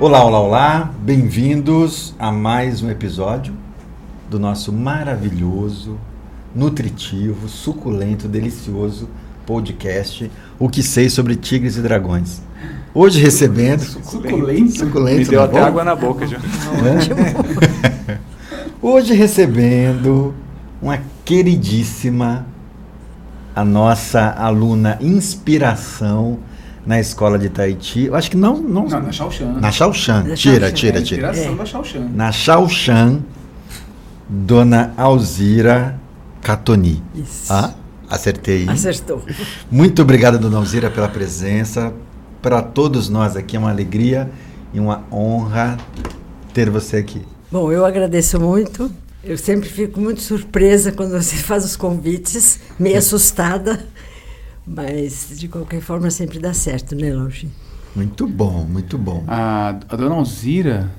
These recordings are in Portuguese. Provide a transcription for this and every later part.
Olá, olá, olá, bem-vindos a mais um episódio do nosso maravilhoso, nutritivo, suculento, delicioso podcast O que sei sobre tigres e dragões. Hoje recebendo. Suculento. Suculento. Me deu tá até bom? água na boca já. É? Hoje recebendo uma queridíssima, a nossa aluna inspiração na escola de Tahiti. Eu acho que não. não, Não, na Shaoshan. na Shaoshan. Tira, tira, É a tira. É. da Shaoshan. Na Shaoshan, Dona Alzira Catoni. Isso. Ah, acertei. Acertou. Muito obrigado, Dona Alzira, pela presença. Para todos nós aqui é uma alegria e uma honra ter você aqui. Bom, eu agradeço muito. Eu sempre fico muito surpresa quando você faz os convites, meio assustada. Mas, de qualquer forma, sempre dá certo, né, Longe? Muito bom, muito bom. A, a dona Alzira,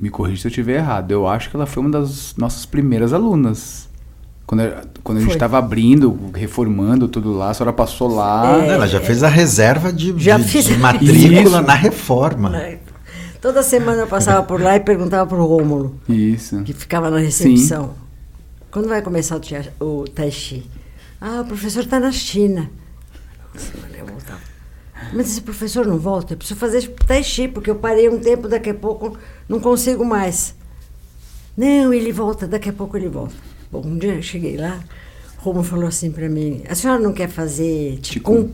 me corrija se eu estiver errado, eu acho que ela foi uma das nossas primeiras alunas. Quando, a- quando a gente estava abrindo, reformando tudo lá, a senhora passou lá. É. Ela já fez a reserva de, Já de- fiz. de matrícula Isso. na reforma. Né? Toda semana eu passava por lá e perguntava para o Rômulo, Isso. que ficava na recepção. Quando vai começar o, tia- o Tai Chi? Ah, o professor está na China. Eu voltava. Mas esse professor não volta, eu preciso fazer Tai Chi, porque eu parei um tempo, daqui a pouco não consigo mais. Não, ele volta, daqui a pouco ele volta. Bom, um dia eu cheguei lá, o Romulo falou assim para mim, a senhora não quer fazer Ticum?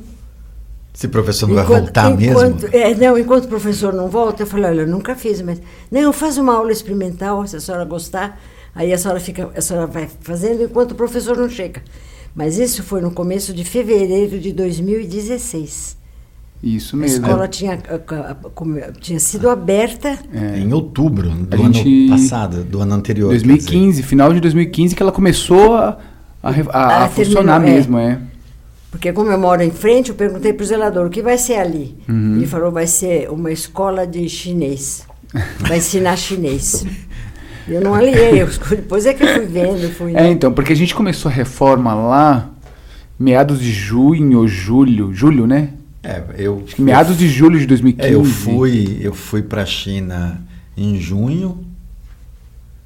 Esse professor não vai voltar enquanto, mesmo? É, não, enquanto o professor não volta, eu falei, olha, eu nunca fiz, mas. Não, faz uma aula experimental, se a senhora gostar. Aí a senhora, fica, a senhora vai fazendo enquanto o professor não chega. Mas isso foi no começo de fevereiro de 2016. Isso A mesmo. escola tinha, a- a- come- tinha sido aberta. É. Em outubro do A ano gente- passado, do ano anterior. quer 2015, final de 2015, que ela começou a, a, a- a Ah, funcionar terminou, é. mesmo, é. Porque como eu moro em frente, eu perguntei para o zelador, o que vai ser ali? Uhum. Ele falou, vai ser uma escola de chinês. Vai ensinar chinês. Eu não aliei, eu, depois é que eu fui vendo, fui... É, então, porque a gente começou a reforma lá meados de junho ou julho, julho, né? É, eu, meados de julho de 2015. é, eu fui, eu fui para a China em junho.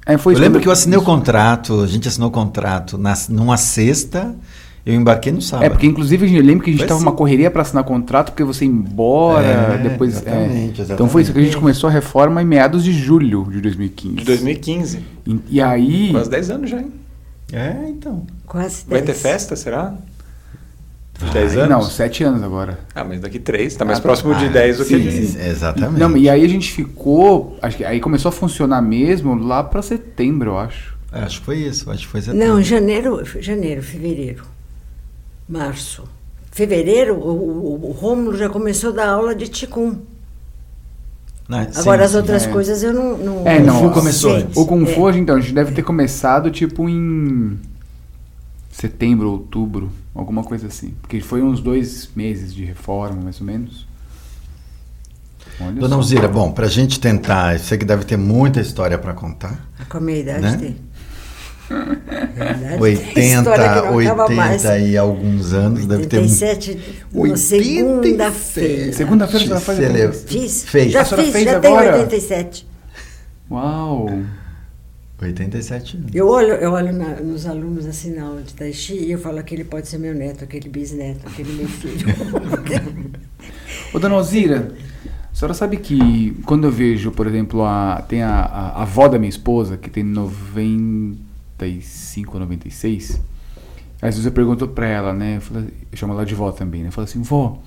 É, foi eu isso lembro que eu assinei o contrato, a gente assinou o contrato na, numa sexta, eu embarquei no sábado. É, porque inclusive eu lembro que a gente Foi tava assim. uma correria para assinar contrato, porque você ia embora, É, depois. é. exatamente, Então foi isso que a gente começou a reforma em meados de julho de 2015. De 2015. E, e aí. Quase 10 anos já, hein? É, então. Quase Vai ter festa, será? De Vai. 10 anos? Não, sete anos agora. Ah, mas daqui 3, tá mais Ah, próximo de Ah, 10 do sim, que de... Exatamente. Não, e aí a gente ficou. Acho que aí começou a funcionar mesmo lá para setembro, eu acho. Acho que foi isso, acho que foi setembro. Não, janeiro, janeiro, fevereiro, março. Fevereiro, o, o, o Rômulo já começou a dar aula de Ticum. Não, sim, Agora as sim. outras é. coisas eu não... não É, não, sei. começou antes. O Kung Fu, É. então, a gente deve ter começado tipo em setembro, outubro, alguma coisa assim. Porque foi uns dois meses de reforma, mais ou menos. Olha Dona. Alzira, bom, pra gente tentar, eu sei que deve ter muita história para contar. Ah, Com a minha idade Né? tem. Verdade, tem 80, história que não acaba 80 mais. e alguns anos, deve ter um 87, no segunda-feira. Segunda-feira a senhora faz alguma Fiz, Fez. já A fiz, fez já agora? tenho 87. Uau! 87 anos. Eu olho, eu olho na- nos alunos assim na aula de Tai Chi e eu falo aquele pode ser meu neto, aquele bisneto, aquele meu filho. Ô, dona Alzira, a senhora sabe que quando eu vejo, por exemplo, a, tem a, a, a avó da minha esposa, que tem 95 ou 96, às vezes eu pergunto pra ela, né, eu, eu chamo ela de vó também, né, eu falo assim, vó,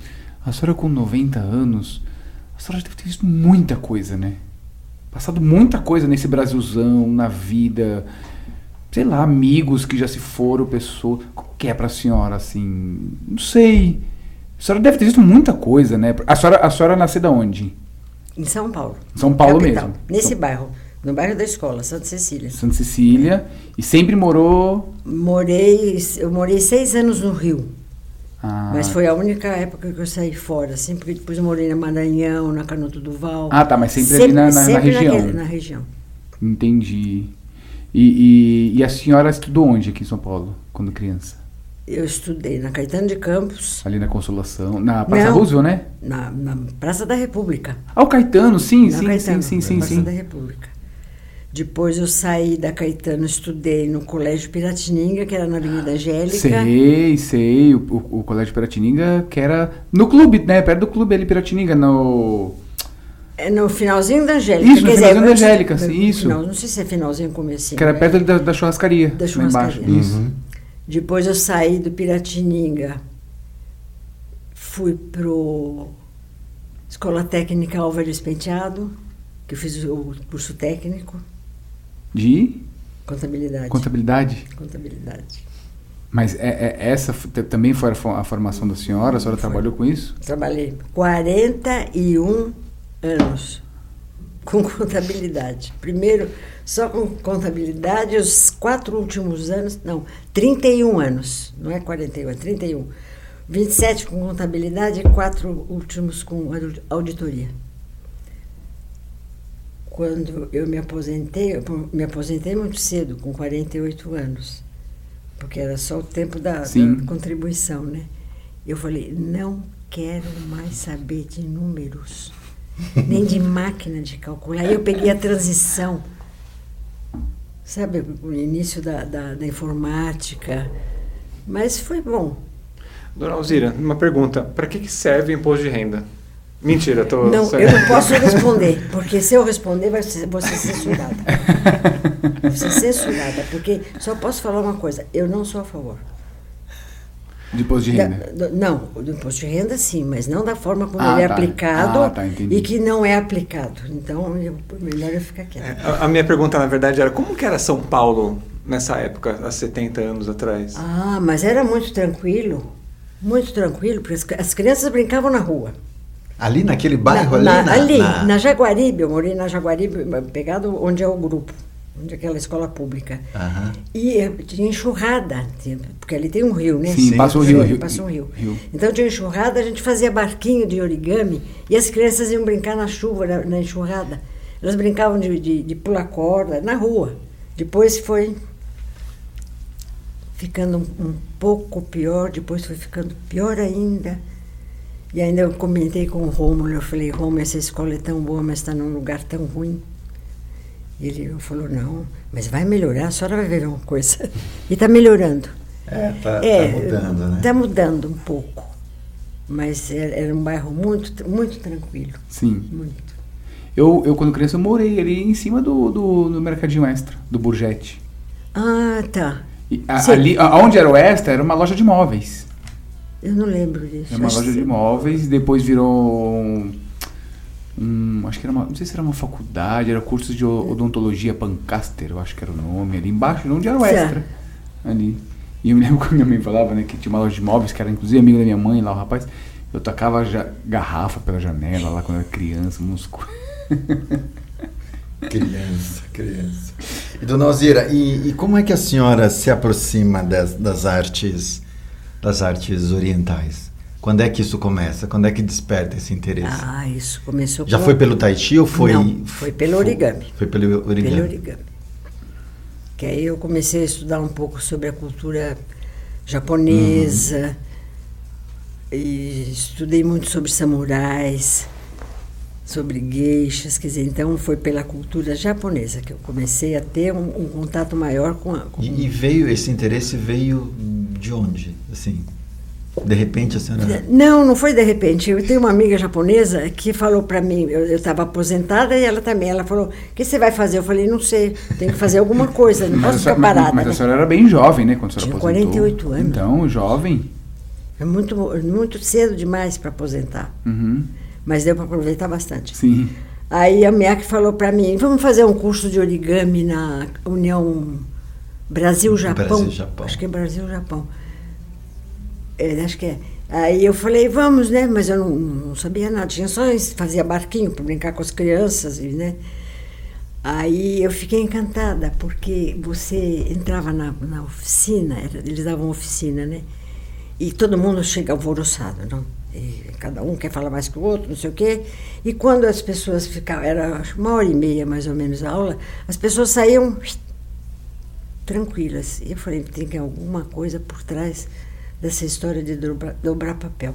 a senhora com 90 anos, a senhora já deve ter visto muita coisa, né? Passado muita coisa nesse Brasilzão, na vida, sei lá, amigos que já se foram, pessoas. Como que é pra senhora, assim? Não sei. A senhora deve ter visto muita coisa, né? A senhora, a senhora nasceu da onde? em São Paulo. São Paulo capital, mesmo. Nesse São- bairro, no bairro da escola, Santa Cecília. Santa Cecília. E sempre morou. Morei, eu morei seis anos no Rio. Ah, Mas foi a única época que eu saí fora, assim, porque depois eu morei na Maranhão, na Canuto Duval. Ah, tá, mas sempre ali na- na- na sempre região. naquele- na região. Entendi. E, e, e a senhora estudou onde aqui em São Paulo, quando criança? Eu estudei na Caetano de Campos, Ali na Consolação. Na Praça Não. Roosevelt, né? na, na Praça da República. Ah, o Caetano, sim, Na sim, Caetano, sim, sim, sim, na Praça sim. da República. Depois eu saí da Caetano, estudei no Colégio Piratininga, que era na Avenida Angélica. Sei, sei. O, o, o Colégio Piratininga, que era no clube, né? Perto do clube ali, Piratininga, no... É no finalzinho da Angélica. Isso, no finalzinho da Angélica, sim, isso. final, não sei se é finalzinho ou comecinho. Que era né? perto ali da, da churrascaria. Da lá churrascaria. embaixo. Isso. Uhum. Depois eu saí do Piratininga, fui pro Escola Técnica Álvares Penteado, que eu fiz o curso técnico, De contabilidade. contabilidade. Contabilidade. Mas é, é- essa também foi a fo- a formação da senhora? A senhora Foi. trabalhou com isso? Trabalhei 41 anos com contabilidade. Primeiro só com contabilidade, os quatro últimos anos, não, 31 anos, não é 41, é 31. 27 com contabilidade e quatro últimos com audi- auditoria. Quando eu me aposentei, eu me aposentei muito cedo, com 48 anos, porque era só o tempo da, da contribuição, né? Eu falei, não quero mais saber de números, nem de máquina de calcular. Aí eu peguei a transição, sabe, o início da, da, da informática, mas foi bom. Dona Alzira, uma pergunta. Para que, que serve o imposto de renda? Mentira, tô... Não, eu não posso responder, porque se eu responder, vai ser, vou ser censurada. Vou ser censurada, porque só posso falar uma coisa, eu não sou a favor. De imposto de Da- renda. do- não, do imposto de renda sim, mas não da forma como Ah, ele é tá. aplicado Ah, tá, e que não é aplicado. Então, eu, melhor eu ficar quieta. É, a, a minha pergunta, na verdade, era como que era São Paulo nessa época, há 70 anos atrás? Ah, mas era muito tranquilo, muito tranquilo, porque as, as crianças brincavam na rua. Ali naquele bairro na, ali? na- ali, na- na Jaguaribe, eu morei na Jaguaribe, pegado onde é o grupo, onde é aquela escola pública. Aham. E tinha enxurrada, porque ali tem um rio, né? Sim, passa o rio, rio- Passa um rio. rio. Então tinha enxurrada, a gente fazia barquinho de origami e as crianças iam brincar na chuva, na, na enxurrada. Elas brincavam de, de, de pular corda na rua. Depois foi ficando um, um pouco pior, depois foi ficando pior ainda. E ainda eu comentei com o Rômulo, eu falei, Rômulo, essa escola é tão boa, mas está num lugar tão ruim. Ele falou, não, mas vai melhorar, a senhora vai ver uma coisa. E está melhorando. É, tá, tá É, mudando, né? Está mudando um pouco. Mas era era um bairro muito, muito tranquilo. Sim. Muito. Eu, eu, quando criança, eu morei ali em cima do, do, do Mercadinho Extra, do Burgete. Ah, tá. E a- ali, a- onde era o Extra, era uma loja de móveis. Eu não lembro disso. Era uma loja de que- móveis, depois virou um, um- Acho que era uma. Não sei se era uma faculdade, era curso de o- odontologia Pancaster, eu acho que era o nome, ali embaixo, onde era o. Extra. Ali. E eu me lembro quando minha mãe falava, né, que tinha uma loja de móveis, que era inclusive amigo da minha mãe lá, o rapaz. Eu tacava ja- garrafa pela janela lá quando eu era criança, uns co- Criança, criança. E dona Alzira, e, e como é que a senhora se aproxima das, das artes das artes orientais? Quando é que isso começa? Quando é que desperta esse interesse? Ah, isso começou Já com- foi pelo Tai Chi ou foi... Não, foi pelo origami. Foi pelo origami. Pelo origami. Que aí eu comecei a estudar um pouco sobre a cultura japonesa e estudei muito sobre samurais, sobre geishas, quer dizer, então foi pela cultura japonesa que eu comecei a ter um, um contato maior com a... Com E, e veio, esse interesse veio de onde? Assim, de repente a senhora... Não, não foi de repente. Eu tenho uma amiga japonesa que falou para mim, eu estava aposentada e ela também. Ela falou: O que você vai fazer? Eu falei: Não sei, tenho que fazer alguma coisa, não Mas, posso ficar parada. mas, mas a né? senhora era bem jovem, né, quando a senhora Tinha aposentou. 48 anos. Então, jovem. É muito, muito cedo demais para aposentar, Uhum. mas deu para aproveitar bastante. Sim. Aí a Miak falou para mim: Vamos fazer um curso de origami na União Brasil-Japão. Brasil-Japão. Acho que é Brasil-Japão. É, acho que é. Aí eu falei, vamos, né? Mas eu não, não sabia nada. Tinha só fazia barquinho para brincar com as crianças, né? Aí eu fiquei encantada, porque você entrava na, na oficina, era- eles davam oficina, né? E todo mundo chega alvoroçado, não? E cada um quer falar mais que o outro, não sei o quê. E quando as pessoas ficavam, era uma hora e meia mais ou menos a aula, as pessoas saíam tranquilas. E eu falei, tem que alguma coisa por trás dessa história de dobrar, dobrar papel.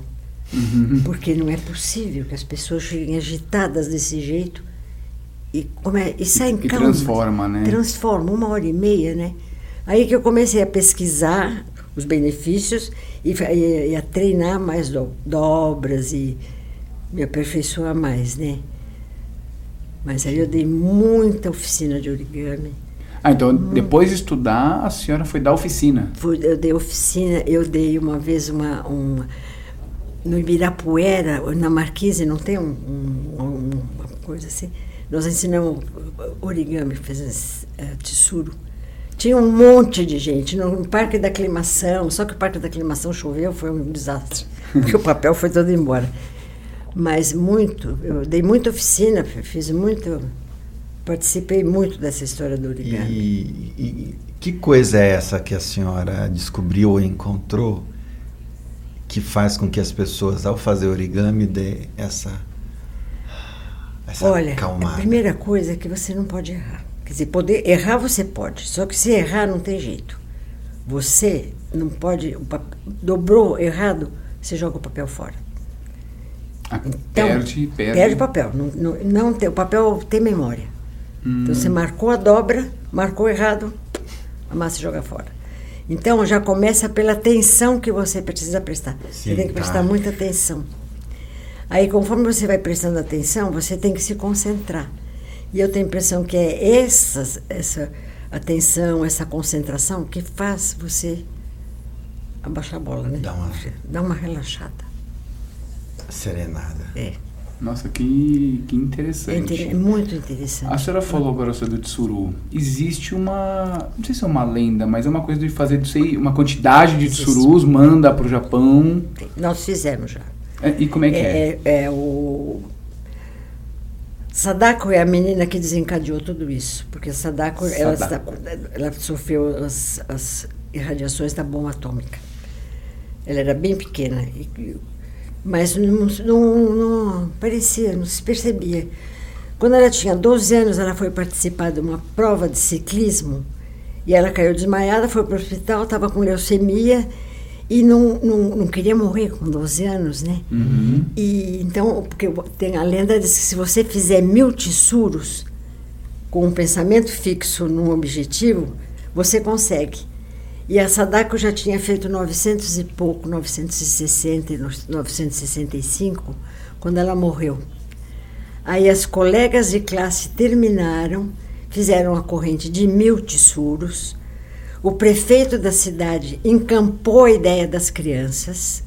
Porque não é possível que as pessoas cheguem agitadas desse jeito e, come, e saem e calmas. transforma, né? Transforma, uma hora e meia, né? Aí que eu comecei a pesquisar os benefícios e, e- e a treinar mais do- dobras e me aperfeiçoar mais, né? Mas aí eu dei muita oficina de origami. Ah, então depois de estudar, a senhora foi dar oficina. Eu dei oficina, eu dei uma vez uma, uma no Ibirapuera, na Marquise, não tem um, um- uma coisa assim? Nós ensinamos origami, fez eh, tissuro. Tinha um monte de gente no Parque da Aclimação, só que o Parque da Aclimação choveu, foi um desastre, porque o papel foi todo embora. Mas muito, eu dei muita oficina, fiz muito, participei muito dessa história do E, origami. e que coisa é essa que a senhora descobriu ou encontrou que faz com que as pessoas, ao fazer origami, dê essa, essa Olha, calmada? a primeira coisa é que você não pode errar. Quer dizer, poder errar você pode, só que se errar não tem jeito. Você não pode, dobrou errado, você joga o papel fora. Ah, Então, perde, perde. Perde o papel. Não, não, não tem, o papel tem memória. Então você marcou a dobra, marcou errado, a massa joga fora. Então já começa pela atenção que você precisa prestar. Sim, você tem que tá. prestar muita atenção. Aí conforme você vai prestando atenção, você tem que se concentrar. E eu tenho a impressão que é essas, essa atenção, essa concentração que faz você abaixar a bola, né? Dá uma- Dá uma relaxada. Serenada. É. Nossa, que, que É, interessante. inter- é muito interessante. A senhora falou agora sobre o tsuru. Existe uma. Não sei se é uma lenda, mas é uma coisa de fazer, não sei, uma quantidade de Existe. tsurus, manda pro Japão. Nós fizemos já. É, e como é que é? É, é o. Sadako é a menina que desencadeou tudo isso, porque Sadako, Ela, Sadako. ela sofreu as, as irradiações da bomba atômica. Ela era bem pequena, e- mas não, não, não parecia, não se percebia. Quando ela tinha 12 anos, ela foi participar de uma prova de ciclismo e ela caiu desmaiada, foi para o hospital, estava com leucemia e não, não, não queria morrer com 12 anos, né? Uhum. E então, porque tem a lenda diz que se você fizer mil tissuros com um pensamento fixo num objetivo, você consegue. E a Sadako já tinha feito 900 e pouco, 960 e 965, quando ela morreu. Aí as colegas de classe terminaram, fizeram a corrente de mil tissuros. O prefeito da cidade encampou a ideia das crianças.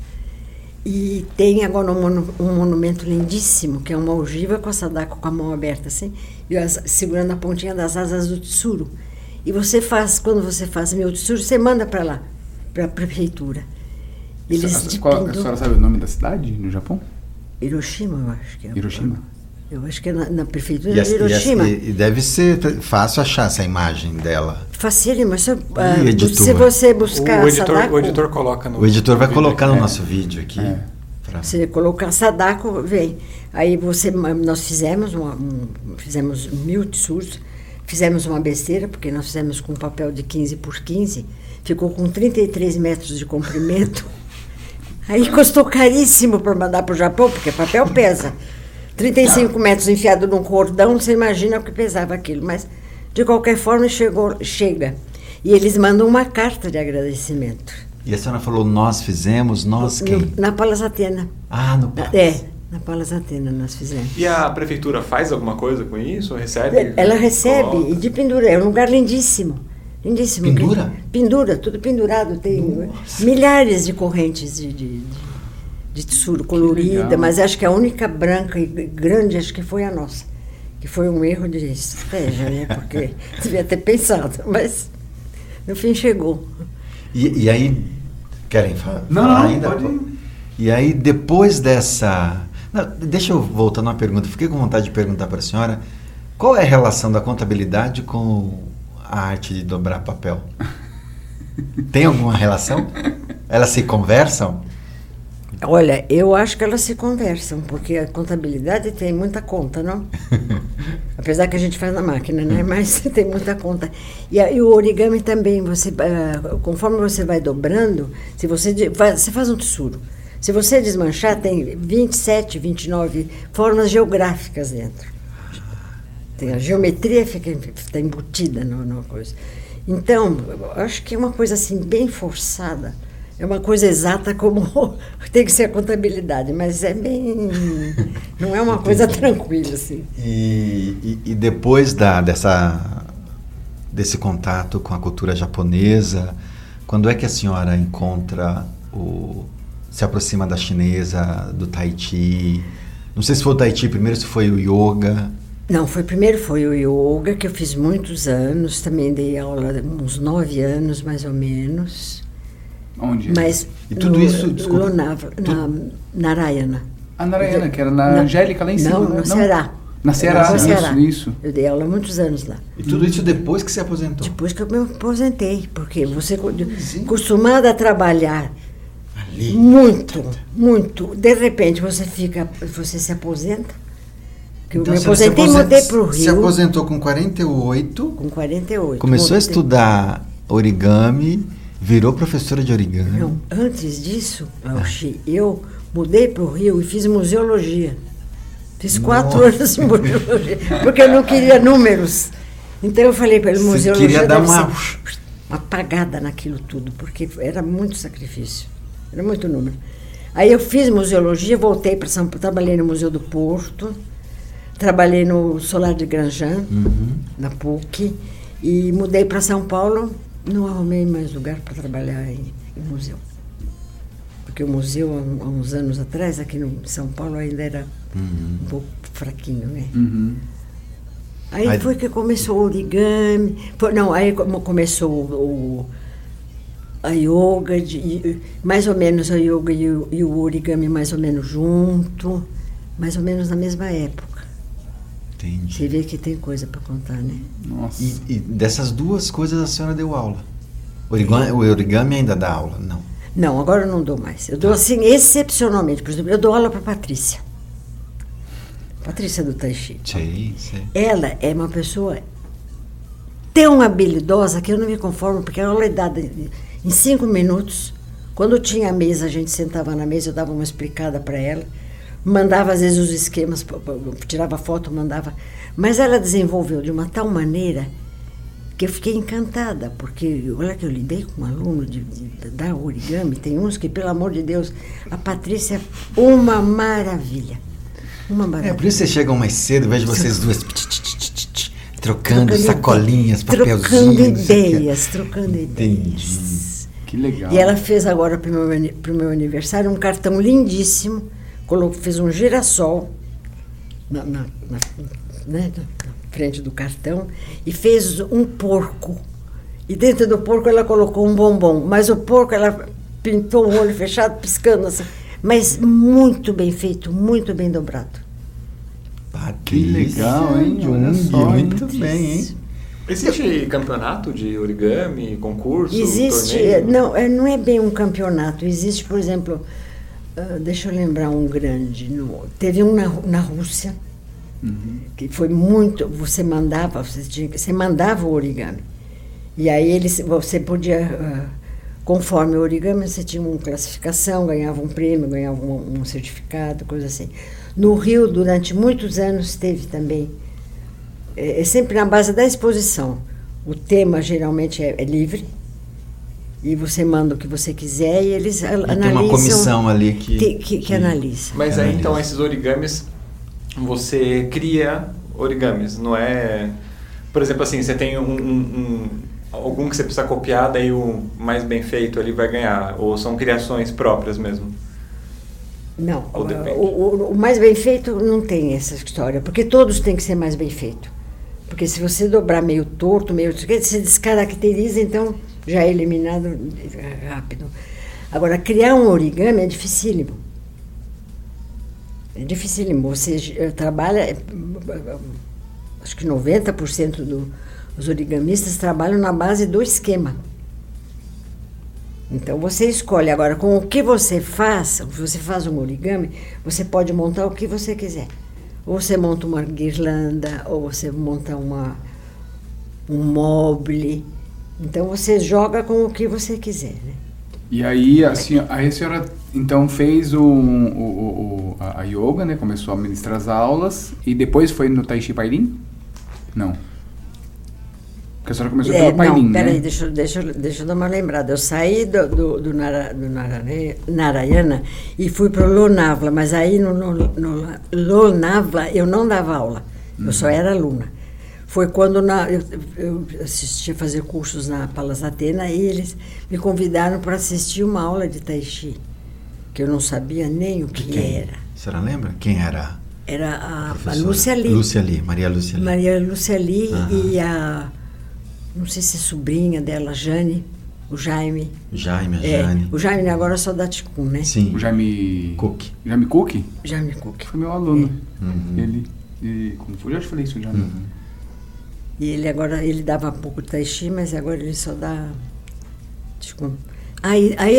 E tem agora um, monu- um monumento lindíssimo, que é uma ogiva com a Sadako com a mão aberta assim, e as- segurando a pontinha das asas do tsuru. E você faz, quando você faz mil tsuros, você manda para lá, para a prefeitura. Eles A- de qual- a senhora sabe o nome da cidade no Japão? Hiroshima, eu acho que é. Hiroshima? Eu acho que é na, na prefeitura as- de Hiroshima. e- e deve ser fácil achar essa imagem dela. Facílimo, ah, editor? se você buscar O editor, Sadako, o editor coloca no. O editor vai colocar aqui. no nosso vídeo aqui. É. pra- você colocar Sadako, vem. Aí você, nós fizemos, uma, um, fizemos mil tissuros, fizemos uma besteira, porque nós fizemos com papel de 15 por 15, ficou com 33 metros de comprimento. Aí custou caríssimo para mandar para o Japão, porque papel pesa. 35 metros enfiado num cordão, você imagina o que pesava aquilo. Mas, de qualquer forma, chegou, chega. E eles mandam uma carta de agradecimento. E a senhora falou, nós fizemos, nós No- quem? na Palas Atena. Ah, no Paz. É, na Palas Atena nós fizemos. E a prefeitura faz alguma coisa com isso? Recebe? Ela recebe Coloca? e de pendura. É um lugar lindíssimo. Lindíssimo. Pendura? Pendura, tudo pendurado. Tem milhares de correntes de, de, de, tissuro colorida, mas acho que a única branca e grande acho que foi a nossa. Que foi um erro de estratégia, né? Porque devia ter pensado, mas no fim chegou. E, e aí, querem falar não, ainda? pode ir. E aí, depois dessa... Não, deixa eu voltar numa pergunta. Fiquei com vontade de perguntar para a senhora qual é a relação da contabilidade com a arte de dobrar papel? Tem alguma relação? Elas se conversam? Olha, eu acho que elas se conversam, porque a contabilidade tem muita conta, não? Apesar que a gente faz na máquina, né? Mas tem muita conta. E, e o origami também, você, ah, conforme você vai dobrando, se você, você faz um tessuro. Se você desmanchar, tem 27, 29 formas geográficas dentro. Tem a geometria fica está embutida no coisa. Então, acho que é uma coisa assim bem forçada. É uma coisa exata como tem que ser a contabilidade, mas é bem não é uma coisa tranquila assim. E, e- e depois da, dessa, desse contato com a cultura japonesa, quando é que a senhora encontra o. se aproxima da chinesa, do tai chi? Não sei se foi o tai chi primeiro, se foi o yoga. Não, foi primeiro foi o yoga que eu fiz muitos anos, também dei aula uns nove anos mais ou menos. Onde? Mas E tudo no- isso, desculpa, Lonava, na Narayana. A Narayana, que era na Não. Angélica lá em cima. Não, no Ceará. Na Ceará, No Ceará. isso. Eu dei aula muitos anos lá. E tudo isso depois que se aposentou. Depois que eu me aposentei, porque você co- acostumada a trabalhar Ali. muito, muito, de repente você fica, você se aposenta. Que eu Então, me senhora se aposentei e mudei para o Se Rio aposentou com 48, com 48. começou a estudar origami, virou professora de origami. Não, antes disso, Lauchi, eu mudei para o Rio e fiz museologia. Fiz quatro Nossa. anos de museologia, porque eu não queria números. Então eu falei para ele, museologia queria dar uma- uma apagada naquilo tudo, porque era muito sacrifício, era muito número. Aí eu fiz museologia, voltei para São Paulo, trabalhei no Museu do Porto, trabalhei no Solar de Granjan, Uhum. na PUC, e mudei para São Paulo, não arrumei mais lugar para trabalhar em, em museu. Porque o museu, há, há uns anos atrás, aqui no São Paulo, ainda era Uhum. um pouco fraquinho, né? Uhum. Aí, Aí- foi que começou o origami. Foi, não, aí começou o, a yoga, de- mais ou menos a yoga e o, e o origami mais ou menos junto, mais ou menos na mesma época. Entendi. Você vê que tem coisa para contar, né? Nossa. E, e dessas duas coisas a senhora deu aula? Origami, o origami ainda dá aula? Não. Não, agora eu não dou mais. Eu dou assim, excepcionalmente. Por exemplo, eu dou aula para Patrícia. Patrícia do Tai Chi. Sei, sei. Ela é uma pessoa tão habilidosa que eu não me conformo, porque a aula é dada em cinco minutos. Quando tinha a mesa, a gente sentava na mesa, eu dava uma explicada para ela, mandava às vezes os esquemas, tirava foto, mandava. Mas ela desenvolveu de uma tal maneira que eu fiquei encantada, porque olha que eu lidei com um aluno de, de, da origami, tem uns que, pelo amor de Deus, a Patrícia é uma maravilha. Uma maravilha. É por isso que vocês chegam mais cedo, vejo vocês duas tch, tch, tch, tch, tch, trocando Trocando sacolinhas, papelzinhos. Trocando ideias, trocando ideias. Que legal. E ela fez agora para o meu, pro meu aniversário um cartão lindíssimo, colocou, fez um girassol na, na- na- né, na- frente do cartão e fez um porco. E dentro do porco ela colocou um bombom, mas o porco ela pintou o olho fechado, piscando assim. Mas muito bem feito, muito bem dobrado. Que legal, hein? Olha só, muito bem, hein? Existe campeonato de origami, concurso, Existe, torneio? não, é- não é bem um campeonato. Existe, por exemplo, ah, deixa eu lembrar um grande. no- teve um na, na Rússia, que foi muito. Você mandava, você, tinha, você mandava o origami. E aí eles, você podia, ah, conforme o origami, você tinha uma classificação, ganhava um prêmio, ganhava um, um certificado, coisa assim. No Rio, durante muitos anos, teve também é, é sempre na base da exposição. O tema geralmente é, é livre e você manda o que você quiser e eles E analisam. tem uma comissão ali que. que, que, que analisa. Mas aí Analisa. então esses origamis você cria origamis, não é. Por exemplo, assim, você tem um, um- um- algum que você precisa copiar, daí o mais bem feito ali vai ganhar. Ou são criações próprias mesmo. Não, o, o- o mais bem feito não tem essa história, porque todos têm que ser mais bem feito. Porque se você dobrar meio torto, meio. Você descaracteriza, então já é eliminado rápido. Agora, criar um origami é dificílimo. É dificílimo. Você eh, trabalha. eh, Acho que 90% do- dos origamistas trabalham na base do esquema. Então você escolhe agora com o que você faz, se você faz um origami, você pode montar o que você quiser. Ou você monta uma guirlanda, ou você monta uma, um mobile. Então você joga com o que você quiser, né? E aí, assim, aí a senhora então fez o, o, o- a, a yoga, né? Começou a ministrar as aulas e depois foi no Tai Chi Pailin? Não. Porque a senhora começou É, pelo Pailin, não, né? peraí, deixa, eu- deixa, eu- deixa eu dar uma lembrada. Eu saí do, do, do, Nara, do Narayana e fui para o Lonavla, mas aí no, no, no Lonavla eu não dava aula, eu só era aluna. Foi quando na, eu, eu assisti a fazer cursos na Palas Atena e eles me convidaram para assistir uma aula de Tai Chi, que eu não sabia nem o que era. A senhora lembra? Quem era? Era a, a professora? Lúcia Lee. Lúcia Lee, Maria Lúcia Lee. Maria Lúcia Lee Aham. e a. Não sei se é sobrinha dela, Jane, o Jaime. Jaime, a É, Jane. o Jaime agora é só da Ticum, né? Sim. O Jaime... Cook. Jaime Cook? Jaime Cook. Foi meu aluno. Uhum. Ele... E, como foi? Eu já te falei isso já? Uhum. E ele agora, ele dava pouco Tai Chi, mas agora ele só dá Ticum. Aí, aí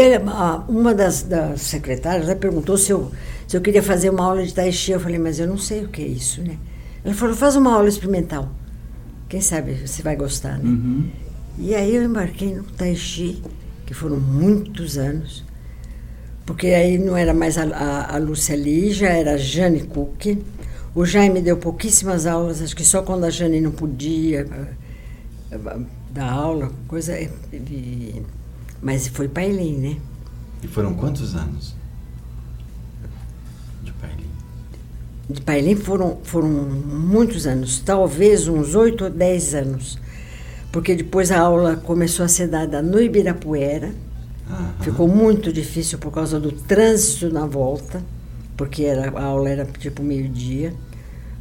uma das, das secretárias perguntou se eu, se eu queria fazer uma aula de Tai Chi. Eu falei, mas eu não sei o que é isso, né? Ela falou, faz uma aula experimental. Quem sabe você vai gostar, né? Uhum. E aí eu embarquei no Tai Chi, que foram muitos anos, porque aí não era mais a, a, a Lúcia Lee, já era a Jane Cook. O Jaime deu pouquíssimas aulas, acho que só quando a Jane não podia eh, eh, dar aula, coisa. e- mas foi Pailin, né? E foram quantos anos? De Pailin foram, foram muitos anos, talvez uns oito ou dez anos. Porque depois a aula começou a ser dada no Ibirapuera. Aham. Ficou muito difícil por causa do trânsito na volta, porque era, a aula era tipo meio-dia.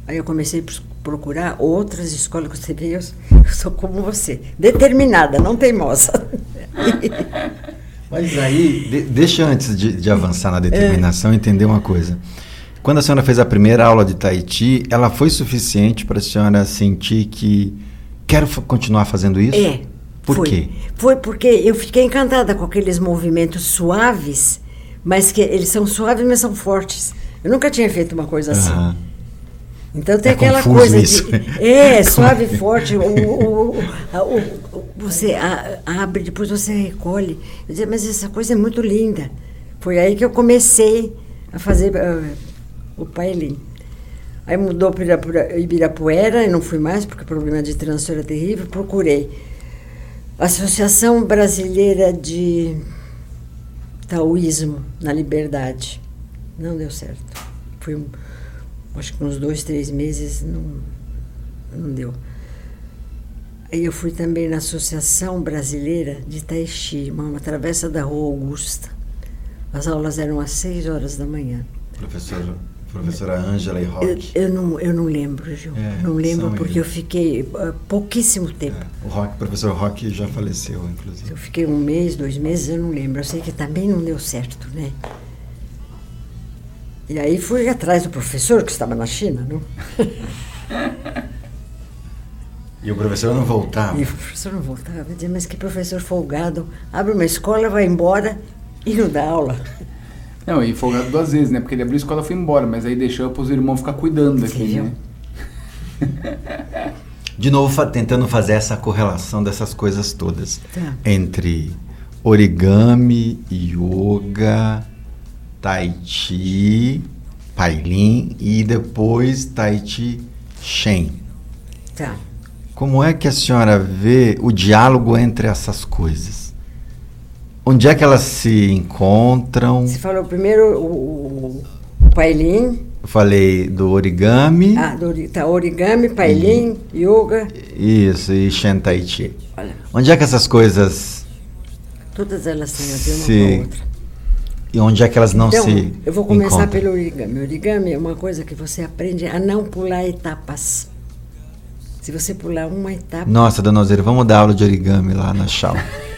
Aí eu comecei a procurar outras escolas que você vê, eu, eu sou como você, determinada, não teimosa. Mas aí, de- deixa antes de, de avançar na determinação, É. entender uma coisa. Quando a senhora fez a primeira aula de Tahiti, ela foi suficiente para a senhora sentir que quero continuar fazendo isso? É. Por foi. quê? Foi porque eu fiquei encantada com aqueles movimentos suaves, mas que eles são suaves, mas são fortes. Eu nunca tinha feito uma coisa assim. Aham. Então tem É aquela coisa isso. de. É, suave e forte. O, o- o- você abre, depois você recolhe. Eu dizia, mas essa coisa é muito linda. Foi aí que eu comecei a fazer ah, o Paelim. Aí mudou para Ibirapuera, e não fui mais, porque o problema de trânsito era terrível. Procurei. Associação Brasileira de Taoísmo na Liberdade. Não deu certo. Fui acho que uns dois, três meses não, não deu. Aí eu fui também na Associação Brasileira de Tai Chi, uma, travessa da Rua Augusta. As aulas eram às seis horas da manhã. Professor, professora Ângela e Eu, Rock. eu não, eu não lembro, Gil. É, não lembro porque eu eles. fiquei ah, pouquíssimo tempo. É, o Rock, professor Rock já faleceu, inclusive. Eu fiquei um mês, dois meses, eu não lembro. Eu sei que também não deu certo, né? E aí fui atrás do professor que estava na China, não? E o professor não voltava. E o professor não voltava. Eu dizia, mas que professor folgado. Abre uma escola, vai embora e não dá aula. Não, e folgado duas vezes, né? Porque ele abriu a escola e foi embora, mas aí deixou pros irmãos ficar cuidando daqui, né? De novo, fa- tentando fazer essa correlação dessas coisas todas. Tá. Entre origami, yoga, tai chi, pailin e depois tai chi shen. Tá. Como é que a senhora vê o diálogo entre essas coisas? Onde é que elas se encontram? Você falou primeiro o, o, o Pailin, Eu falei do origami, ah, do, tá, origami, Pailin, yoga. isso, e Shen Tai Chi. Olha, Onde é que essas coisas todas elas têm a ver uma se. com a outra. E onde é que elas não então, se. eu vou começar encontram? pelo origami. Origami é uma coisa que você aprende a não pular etapas. Se você pular uma etapa. Nossa, dona Alzira, vamos dar aula de origami lá na Chau.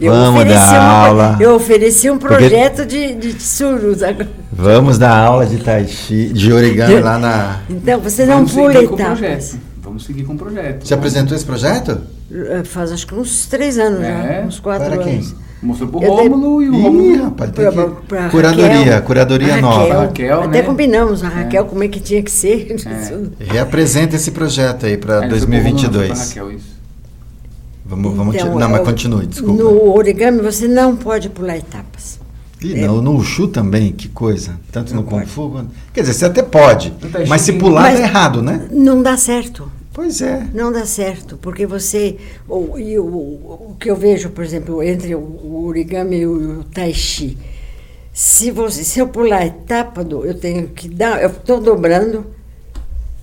Eu vamos ofereci dar uma- aula. Eu ofereci um Porque- projeto de, de surus. agora. Vamos dar aula de Tai Chi, de origami lá na. Então, você não Vamos pula etapas. projeto. Vamos seguir com o projeto. Você apresentou esse projeto? Eh, Faz acho que uns três anos É? já, uns quatro Para quem? anos. Mostrou pro Rômulo e o Ih, Rômulo. rapaz, tem Pra- que... pra Curadoria, Raquel. curadoria nova. Raquel, Até né? combinamos a Raquel como é que tinha que ser. É. Reapresenta esse projeto aí para Ah, ele foi pro Rômulo, não, foi pra 2022. Raquel, isso. Vamos, vamos Então, Não, mas eu- continue, desculpa. No origami você não pode pular etapas. E no, no Wushu também, que coisa. Tanto Não no Kung pode. Fu. quanto- Quer dizer, você até pode, Chi mas se pular Mas- é errado, né? Não dá certo. Pois é. Não dá certo, porque você. O, e o, o que eu vejo, por exemplo, entre o, o origami e o, o tai chi. Se, você, se eu pular a etapa do. Eu tenho que dar. Eu estou dobrando,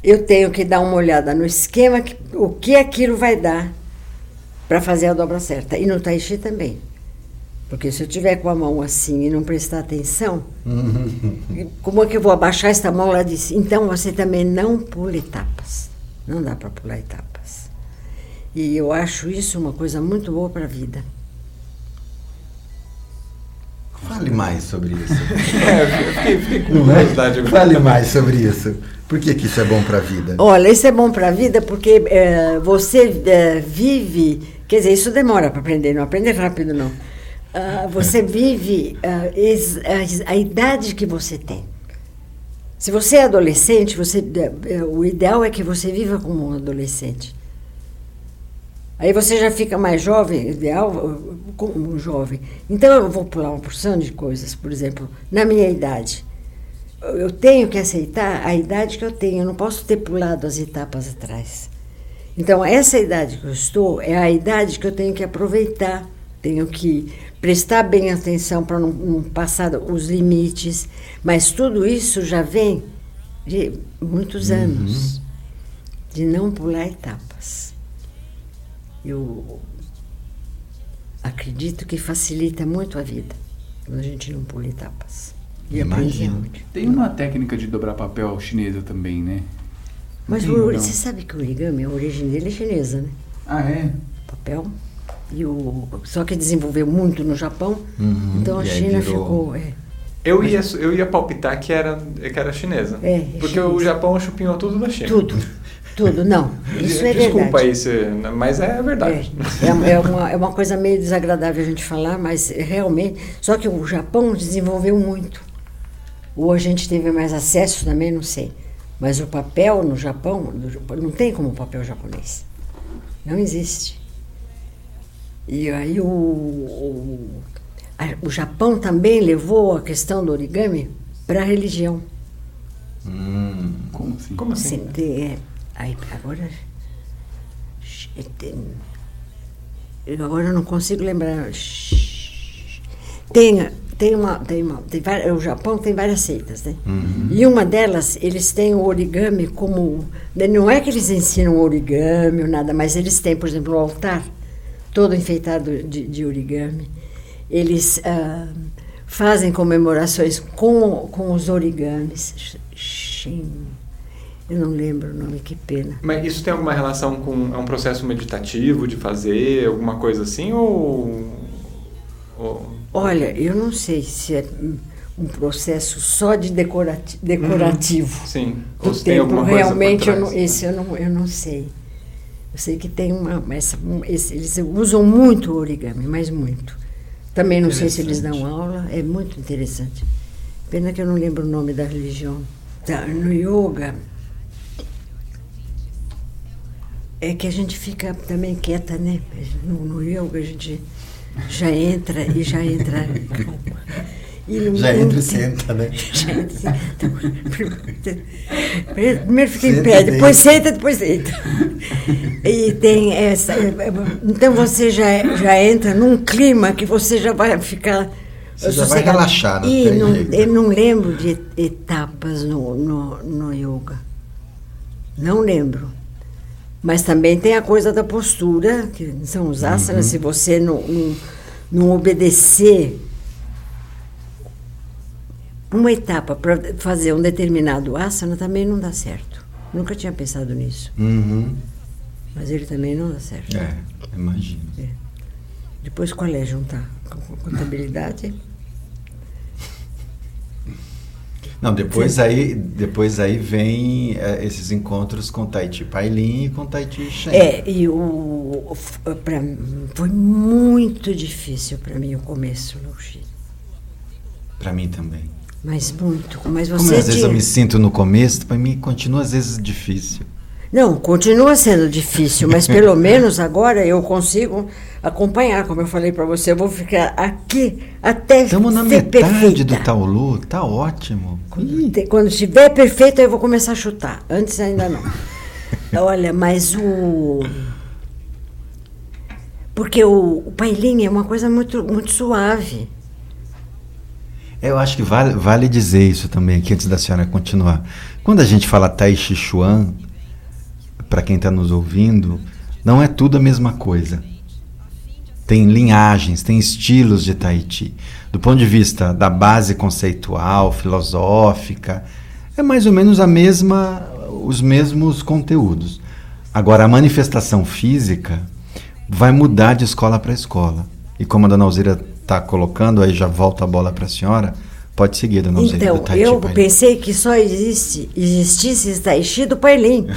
eu tenho que dar uma olhada no esquema, que, o que aquilo vai dar para fazer a dobra certa. E no tai chi também. Porque se eu tiver com a mão assim e não prestar atenção, como é que eu vou abaixar esta mão lá de cima? Então você também não pula etapas. Não dá para pular etapas. E eu acho isso uma coisa muito boa para a vida. Fale mais sobre isso. É, fiquei, fiquei com Não é? curiosidade. agora Fale mais sobre isso. Por que, que isso é bom para a vida? Olha, isso é bom para a vida porque eh, você eh, vive. Quer dizer, isso demora para aprender, não aprende rápido, não. Ah, você vive ah, ex- a, a idade que você tem. Se você é adolescente, você, eh, o ideal é que você viva como um adolescente. Aí você já fica mais jovem, ideal, como um jovem. Então eu vou pular uma porção de coisas, por exemplo, na minha idade. Eu tenho que aceitar a idade que eu tenho, eu não posso ter pulado as etapas atrás. Então, essa idade que eu estou é a idade que eu tenho que aproveitar, tenho que prestar bem atenção para não, não passar os limites, mas tudo isso já vem de muitos anos, de não pular etapas. Eu acredito que facilita muito a vida quando a gente não pula etapas. E aprende Imagino. muito. Tem uma técnica de dobrar papel chinesa também, né? Mas o, você sabe que o origami, a origem dele é chinesa, né? Ah, é? Papel. E o, só que desenvolveu muito no Japão, Uhum, então a China virou- ficou. É, Eu ia, eu ia palpitar que era, que era chinesa. É, é porque chinesa. o Japão chupinhou tudo da China. tudo, tudo. Não, isso é Desculpa verdade. aí, se, mas é verdade. É, é, é uma, é uma coisa meio desagradável a gente falar, mas realmente. Só que o Japão desenvolveu muito. Ou a gente teve mais acesso também, não sei. Mas o papel no Japão, não tem como o papel japonês. Não existe. E aí o, o, a- o Japão também levou a questão do origami para a religião. Hum, Como assim? Como assim? Tem- é, aí, agora. eu agora eu não consigo lembrar. Tem, tem uma. Tem uma tem várias, o Japão tem várias seitas, né? E uma delas, eles têm o origami como. Não é que eles ensinam origami ou nada, mas eles têm, por exemplo, o altar todo enfeitado de, de origami. Eles ah, fazem comemorações com, com os origamis. Shin- Eu não lembro o nome, que pena. Mas isso tem alguma relação com. É um processo meditativo de fazer, alguma coisa assim? Ou. ou- Olha, eu não sei se é um- processo só de decorati decorativo. Sim. do Ou se tem tempo, alguma coisa realmente eu não, esse eu não, eu não sei. Eu sei que tem uma. Essa, esse- eles usam muito o origami, mas muito. Também não sei se eles dão aula, é muito interessante. Pena que eu não lembro o nome da religião. Tá, no yoga. É que a gente fica também quieta, né? No, no yoga a gente já entra e já entra. E no já entra e senta, né? Gente, então, Primeiro fica em Senta pé, e depois senta, depois deita. E tem essa. Então você já, já entra num clima que você já vai ficar. Você já vai relaxar, E não, eu não lembro de etapas no, no, no yoga. Não lembro. Mas também tem a coisa da postura, que são os asanas. Uhum. Se você não, não, não obedecer uma etapa para fazer um determinado asana também não dá certo. Nunca tinha pensado nisso, Uhum. mas ele também não dá certo. É, imagino. Depois qual é juntar contabilidade? Não, depois aí, depois aí vem é, esses encontros com Tahiti Pailin e com Tahiti Shen. É, e o, o pra, foi muito difícil para mim o começo no Chile. Para mim também. Mas muito. Mas você Como às vezes eu me sinto no começo, para mim continua às vezes difícil. Não, continua sendo difícil, mas pelo menos agora eu consigo acompanhar, como eu falei para você, eu vou ficar aqui até Estamos na metade perfeita. do Taolu, tá ótimo. Quando, te- quando estiver perfeito, eu vou começar a chutar. Antes ainda não. Olha, mas o. Porque o, o pailinho é uma coisa muito, muito suave. Eu acho que vale, vale dizer isso também aqui antes da senhora continuar. Quando a gente fala Tai Chi Chuan, para quem está nos ouvindo, não é tudo a mesma coisa. Tem linhagens, tem estilos de Tai Chi. Do ponto de vista da base conceitual, filosófica, é mais ou menos a mesma, os mesmos conteúdos. Agora, a manifestação física vai mudar de escola para escola. E como a dona Alzira está colocando, aí já volta a bola para a senhora, pode seguir, dona Alzira. Então, eu Pai. pensei que só existe, existisse esse Tai Chi do Pailin.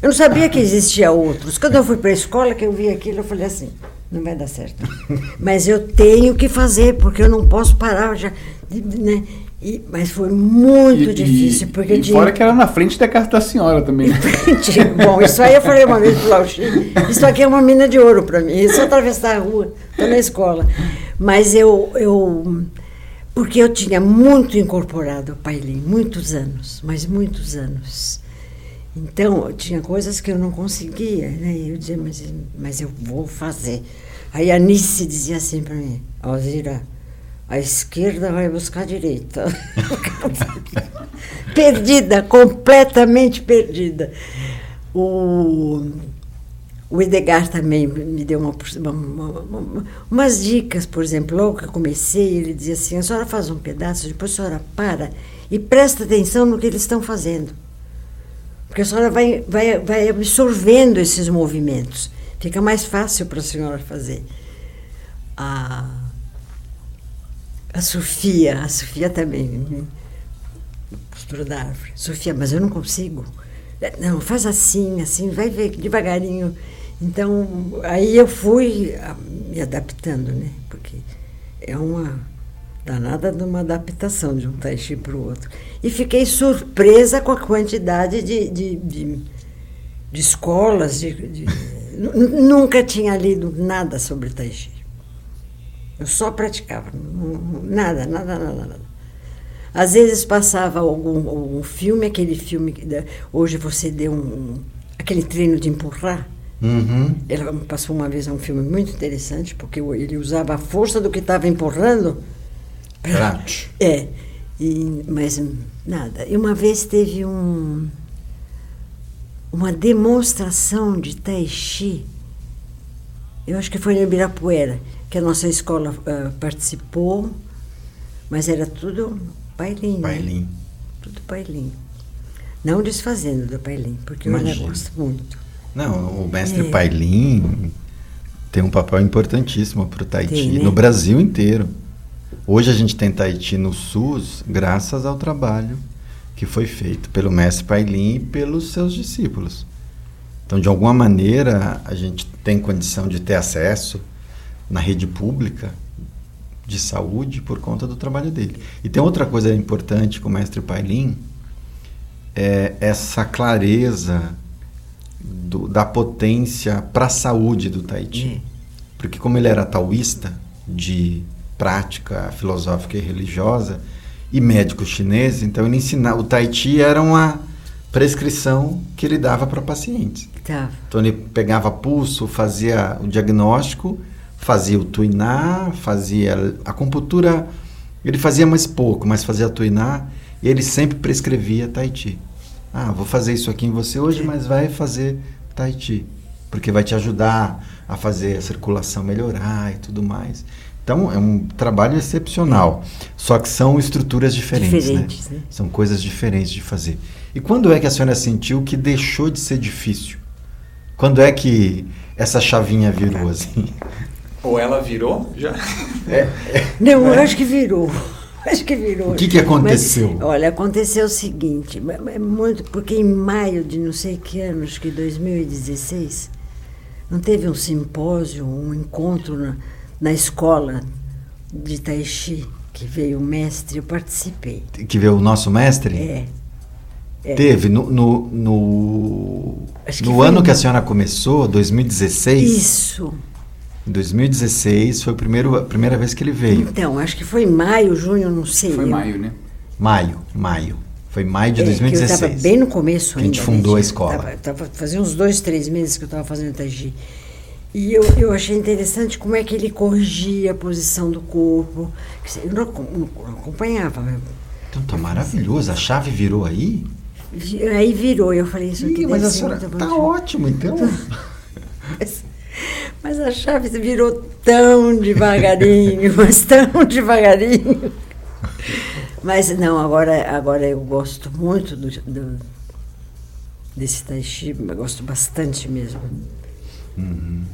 Eu não sabia que existia outros. Quando eu fui para a escola, que eu vi aquilo, eu falei assim, não vai dar certo. Mas eu tenho que fazer, porque eu não posso parar já. Né? E- mas foi muito E- difícil, e, porque e tinha... fora que era na frente da casa da senhora também. Tinha- Bom, isso aí eu falei uma vez pro Lauchi. Isso aqui é uma mina de ouro para mim. É só atravessar a rua, estou na escola. Mas eu, eu. Porque eu tinha muito incorporado o Pailin, muitos anos, mas muitos anos. Então, tinha coisas que eu não conseguia, né? Eu dizia, mas, mas eu vou fazer. Aí a Nice dizia assim para mim, Alzira, a esquerda vai buscar a direita. perdida, completamente perdida. O, o Edgar também me deu uma- uma- uma- umas dicas, por exemplo, logo que eu comecei, ele dizia assim, a senhora faz um pedaço, depois a senhora para e presta atenção no que eles estão fazendo. Porque a senhora vai, vai, vai absorvendo esses movimentos. Fica mais fácil para a senhora fazer. A, a Sofia, a Sofia também, né? postura da árvore. Sofia, mas eu não consigo. Não, faz assim, assim, vai ver devagarinho. Então, aí eu fui ah, me adaptando, né? Porque é uma danada de uma adaptação de um tai chi para o outro. E fiquei surpresa com a quantidade de, de, de, de escolas. De, de- nu- nunca tinha lido nada sobre tai chi. Eu só praticava, nada, nada, nada, nada. Às vezes passava algum, algum filme, aquele filme que hoje você deu um, aquele treino de empurrar. Uhum. Ela me passou uma vez um filme muito interessante, porque ele usava a força do que estava empurrando. Pra- É, e, mas nada. E uma vez teve um, uma demonstração de Tai Chi, eu acho que foi no Ibirapuera, que a nossa escola ah, participou, mas era tudo bailinho. né? Pailin. Tudo bailinho. Não desfazendo do bailinho, porque eu Imagina. ainda gosto muito. Não, o mestre É. Pailin tem um papel importantíssimo para o Tahiti Tem, né? no Brasil inteiro. Hoje a gente tem Tahiti no SUS graças ao trabalho que foi feito pelo mestre Pailin e pelos seus discípulos. Então, de alguma maneira, a gente tem condição de ter acesso na rede pública de saúde por conta do trabalho dele. E tem outra coisa importante com o mestre Pailin, é essa clareza do- da potência para a saúde do Tahiti. Porque como ele era taoísta, de prática filosófica e religiosa, e médico chinês, então ele ensinava, o Tahiti era uma prescrição que ele dava para pacientes. Tava. Então ele pegava pulso, fazia o diagnóstico, fazia o tuiná, fazia a acupuntura, ele fazia mais pouco, mas fazia tuiná e ele sempre prescrevia Tahiti. Ah, vou fazer isso aqui em você hoje, mas vai fazer Tahiti, porque vai te ajudar a fazer a circulação melhorar e tudo mais. Então é um trabalho excepcional, só que são estruturas diferentes, Diferentes, né? né? São coisas diferentes de fazer. E quando é que a senhora sentiu que deixou de ser difícil? Quando é que essa chavinha virou assim? Ou ela virou já? Não, eu acho que virou. acho que virou. O que que aconteceu? Mas, olha, aconteceu o seguinte, é- é muito, porque em maio de não sei que ano, acho que 2016, não teve um simpósio, um encontro na, na escola de Tai Chi, que veio o mestre, eu participei. Que veio o nosso mestre? É. é. Teve no, no, no, que no ano em- que a senhora começou, 2016. Isso. Em 2016 foi o primeiro, a primeira vez que ele veio. Então, acho que foi em maio, junho, não sei. Foi eu- maio, né? Maio, maio. Foi maio de É, que 2016. eu estava bem no começo Que a ainda. gente fundou né? a escola. Tava, tava, fazia uns dois, três meses que eu estava fazendo Tai Chi. E eu, eu achei interessante como é que ele corrigia a posição do corpo. Eu não, acom- não acompanhava. Então tá maravilhoso. A chave virou aí? Aí virou, eu falei isso aqui mas a senhora tá bom. ótimo, então. Mas, mas a chave virou tão devagarinho, mas tão devagarinho. Mas não, agora, agora eu gosto muito do, do- desse tai chi, gosto bastante mesmo. Uhum.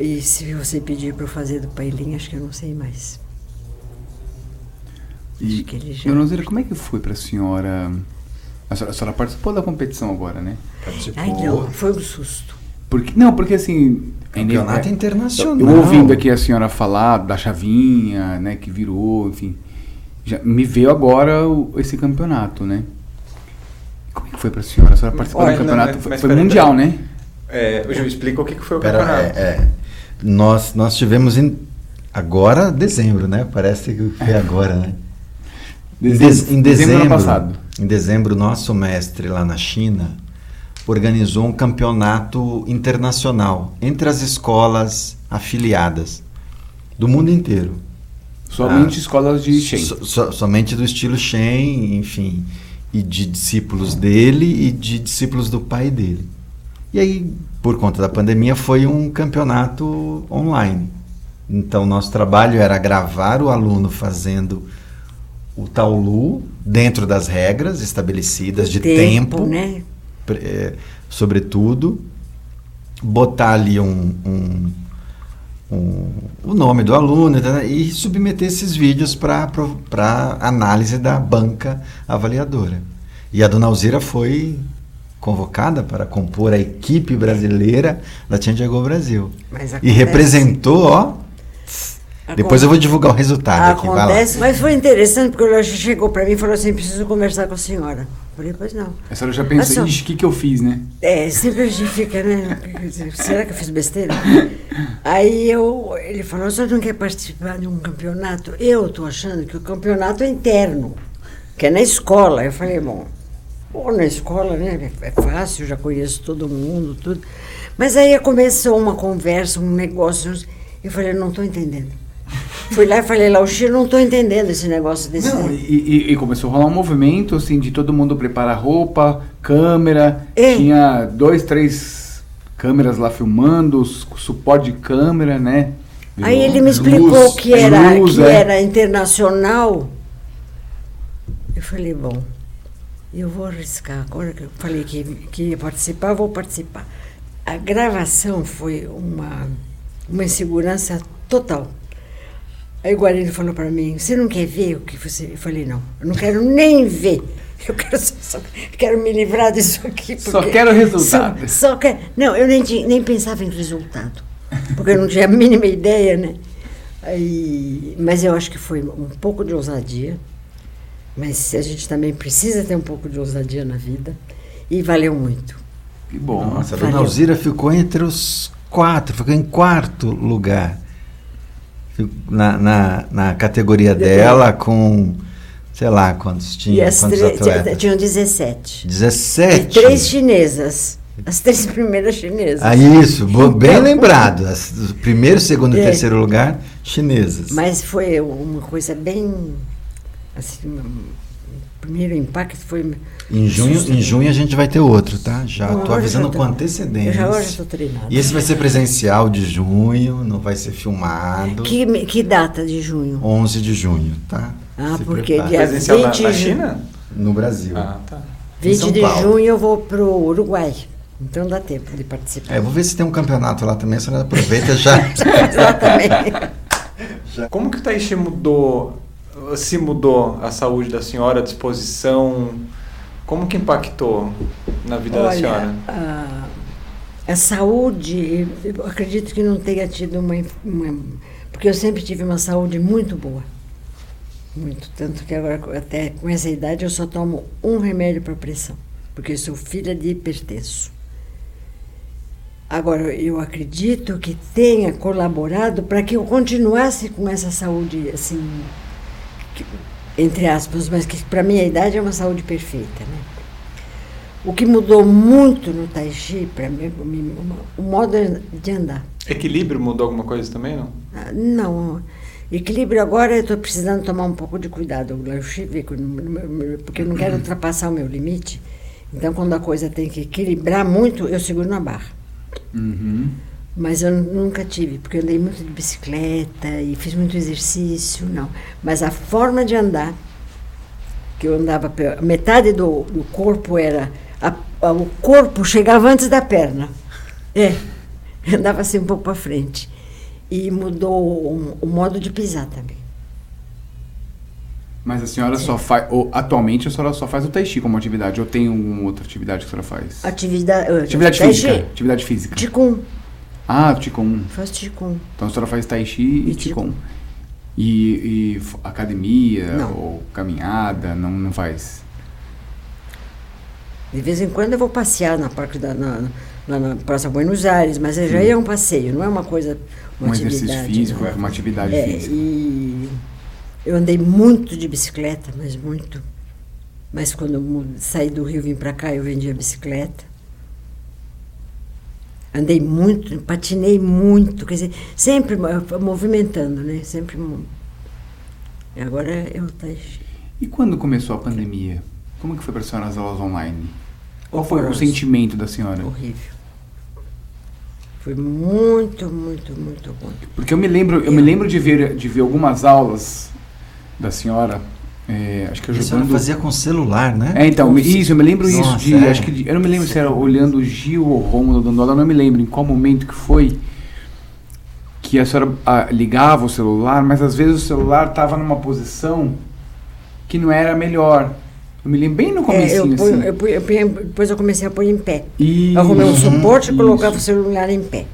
E se você pedir para eu fazer do Pailinho, acho que eu não sei mais. E, Acho que ele já- Dona como é que foi senhora... A senhora, a senhora participou da competição agora, né? Participou. Ai, não, foi um susto. Porque, não, porque assim... é Campeonato é- internacional. Eu ouvindo aqui a senhora falar da chavinha, né, que virou, enfim. Já me veio agora o- esse campeonato, né? Como é que foi pra senhora? A senhora participou Olha, do campeonato? mas- foi mundial, né? É, o Gil, explica o que que foi o Pera, campeonato. é, é. Nós, nós tivemos em agora dezembro, né? Parece que foi agora, né? Em, dez- em dezembro, ano passado. em dezembro, nosso mestre lá na China organizou um campeonato internacional entre as escolas afiliadas do mundo inteiro. Somente Ah, escolas de Shen. So- so- somente do estilo Shen, enfim, e de discípulos dele e de discípulos do pai dele. E aí, por conta da pandemia, foi um campeonato online. Então, nosso trabalho era gravar o aluno fazendo o Taolu dentro das regras estabelecidas de tempo, né? pre- eh, sobretudo, botar ali um, um- um- o nome do aluno tá, e submeter esses vídeos para análise da banca avaliadora. E a dona Alzira foi convocada para compor a equipe brasileira da Tianjego Brasil. Mas E acontece- representou, ó. Depois eu vou divulgar o resultado aqui. Acontece, mas foi interessante porque o chegou para mim e falou assim: preciso conversar com a senhora. Eu falei, pois não. A senhora já só. ixi, o que, que eu fiz, né? É, sempre a gente fica, né? Será que eu fiz besteira? Aí eu, ele falou, você não quer participar de um campeonato? Eu estou achando que o campeonato é interno, que é na escola. Eu falei, bom, pô, na escola, né? É fácil, já conheço todo mundo, tudo. Mas aí começou uma conversa, um negócio. Eu falei, não estou entendendo. Fui lá e falei, Lauxi, não estou entendendo esse negócio desse. Não, e, e- começou a rolar um movimento, assim, de todo mundo preparar roupa, câmera. É. Tinha dois, três câmeras lá filmando, su- suporte de câmera, né? Aí ele me Luz, explicou que era, luz, que é. era internacional. Eu falei, bom, eu vou arriscar. Agora que eu falei que, que ia participar, vou participar. A gravação foi uma, uma insegurança total. Aí o Guarani falou para mim, você não quer ver o que você... Eu falei, não, eu não quero nem ver. Eu quero, só, só- quero me livrar disso aqui. Só quero resultado. Só, só quero, não, eu nem, nem pensava em resultado, porque eu não tinha a mínima ideia, né? Aí, mas eu acho que foi um pouco de ousadia, mas a gente também precisa ter um pouco de ousadia na vida, e valeu muito. Que bom. Nossa, a Valeu. dona Alzira ficou entre os quatro, ficou em quarto lugar. Na, na, na categoria dela, com, sei lá, quantos e tinha, as quantos três, atletas? tinham 17. 17. E três chinesas, as três primeiras chinesas. Ah, isso, bo- bem Então- lembrado. As- o primeiro, segundo e É. terceiro lugar, chinesas. Mas foi uma coisa bem. Assim, o primeiro impacto foi. Em junho, em junho a gente vai ter outro, tá? Já estou avisando já tô- com antecedência. Eu já já estou treinada. E esse vai ser presencial de junho, não vai ser filmado. Que, que data de junho? 11 de junho, tá? Ah, Se porque prepara. dia- Presencial na, 20 na de- China? No Brasil. Ah, tá. em 20 São de Paulo. junho eu vou pro Uruguai. Então dá tempo de participar. É, eu vou ver se tem um campeonato lá também, a senhora aproveita já. Exatamente. Como que o Tai Chi mudou se mudou a saúde da senhora, a disposição? Como que impactou na vida da Olha, senhora? a, a saúde, eu acredito que não tenha tido uma, uma. Porque eu sempre tive uma saúde muito boa. Muito. Tanto que agora, até com essa idade, eu só tomo um remédio para pressão. Porque eu sou filha de hipertenso. Agora, eu acredito que tenha colaborado para que eu continuasse com essa saúde, assim, que- entre aspas, mas que para minha idade é uma saúde perfeita, né? O que mudou muito no Tai Chi, para mim, o modo de andar. Equilíbrio mudou alguma coisa também, não? Ah, Não, equilíbrio agora eu estou precisando tomar um pouco de cuidado, porque eu não quero ultrapassar o meu limite. Então, quando a coisa tem que equilibrar muito, eu seguro na barra. Uhum. Mas eu nunca tive, porque eu andei muito de bicicleta e fiz muito exercício, não. Mas a forma de andar, que eu andava, metade do, do corpo era. a- a- o corpo chegava antes da perna. É, andava assim um pouco para frente. E mudou o, o modo de pisar também. Mas a senhora só faz. Atualmente a senhora só faz o Tai Chi como atividade, ou tem alguma outra atividade que a senhora faz? Atividade, Atividade física. Atividade física. Qigong, Ah, Qigong. faço Qigong. Então a senhora faz Tai Chi e, E Qigong. E, e academia Não. ou caminhada, não, não faz? De vez em quando eu vou passear na parque da, na, na Praça Buenos Aires, mas já é um passeio, não é uma coisa. Uma um exercício físico, não. é uma atividade É, física. e eu andei muito de bicicleta, mas muito. Mas quando saí do Rio e vim para cá, eu vendia bicicleta. Andei muito, patinei muito, quer dizer, sempre mo- movimentando, né? Sempre. E agora eu tá E quando começou a pandemia? Como que foi para a senhora as aulas online? Qual foi o sentimento da senhora? horrível. Foi muito, muito, muito ruim. Porque eu me lembro, eu me lembro de ver, de ver algumas aulas da senhora, é, acho que A senhora ajudando. fazia com celular, né? É, então, isso, eu me lembro isso Nossa, de. é. Acho que de- eu não me lembro se era olhando o Gil ou Romulo dando aula, não me lembro em qual momento que foi que a senhora ah, ligava o celular, mas às vezes o celular estava numa posição que não era a melhor. Eu me lembro bem no É, comecinho, eu ponho- assim. eu ponho- eu ponho- depois eu comecei a pôr em pé. Eu arrumei um suporte e Isso. colocava o celular em pé.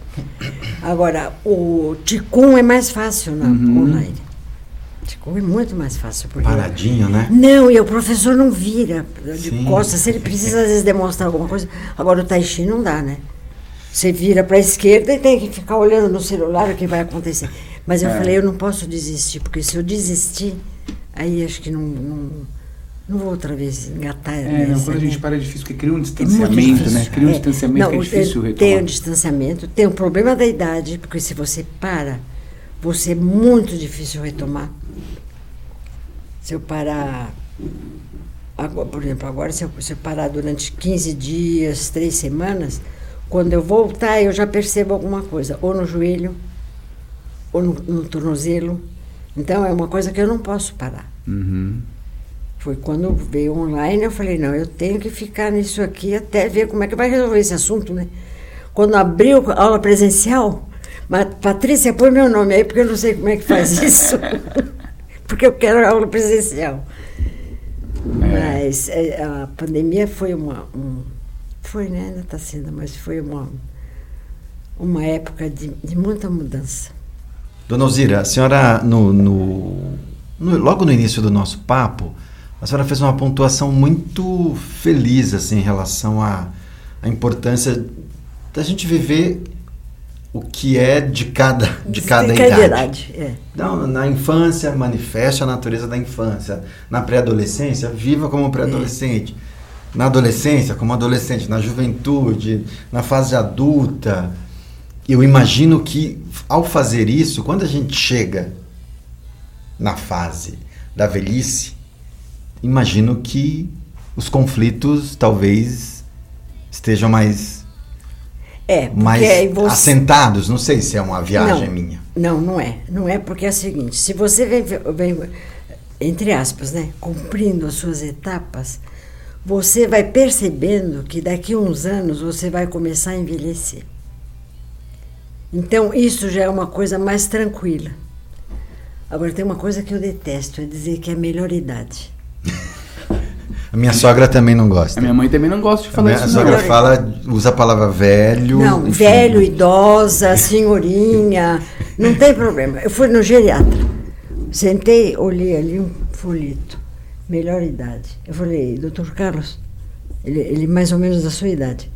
Agora, o Ticum é mais fácil na Uhum. online. Ticum é muito mais fácil. Porque Paradinho, né? Não, e o professor não vira de Sim. costas. Se ele precisa, às vezes, demonstrar alguma coisa. Agora, o Tai Chi não dá, né? Você vira para a esquerda e tem que ficar olhando no celular o que vai acontecer. Mas eu É. falei, eu não posso desistir, porque se eu desistir, aí acho que não, não, não vou outra vez engatar. É, não, quando a gente né? para é difícil, porque cria um É distanciamento, né? difícil. Cria um É. distanciamento que é Não, difícil retomar. tem um distanciamento, tem o problema da idade, porque se você para, você é muito difícil retomar. Se eu parar, agora, por exemplo, agora se eu, se eu parar durante 15 dias, três semanas, quando eu voltar eu já percebo alguma coisa, ou no joelho, ou no, no tornozelo. Então é uma coisa que eu não posso parar. Uhum. Foi quando veio online, eu falei, não, eu tenho que ficar nisso aqui até ver como é que vai resolver esse assunto, né? Quando abriu a aula presencial, Patrícia, põe meu nome aí, porque eu não sei como é que faz isso. porque eu quero aula presencial. É. Mas é, a pandemia foi uma. Um, foi, né? Ainda está sendo, mas foi uma, uma época de, de muita mudança. Dona Alzira, a senhora, no, no- no- logo no início do nosso papo, a senhora fez uma pontuação muito feliz assim, em relação à, à importância da gente viver o que é de cada, de cada cada idade. É. Então, na infância, manifeste a natureza da infância. Na pré-adolescência, viva como pré-adolescente. Na adolescência, como adolescente. Na juventude, na fase adulta. Eu imagino que, ao fazer isso, quando a gente chega na fase da velhice, imagino que os conflitos talvez estejam mais, É, aí você. assentados. Não sei se é uma viagem Não. minha. Não, não é. Não é porque é o seguinte, se você vem, vem, entre aspas, né, cumprindo as suas etapas, você vai percebendo que daqui a uns anos você vai começar a envelhecer. Então, isso já é uma coisa mais tranquila. Agora tem uma coisa que eu detesto, é dizer que é melhor idade. A minha sogra também não gosta. A minha mãe também não gosta de A falar minha isso, sogra não. fala, usa a palavra velho. Não, enfim. velho, idosa, senhorinha, não tem problema. Eu fui no geriatra, sentei, olhei ali um folheto, melhor idade. Eu falei, doutor Carlos, ele, ele mais ou menos da sua idade.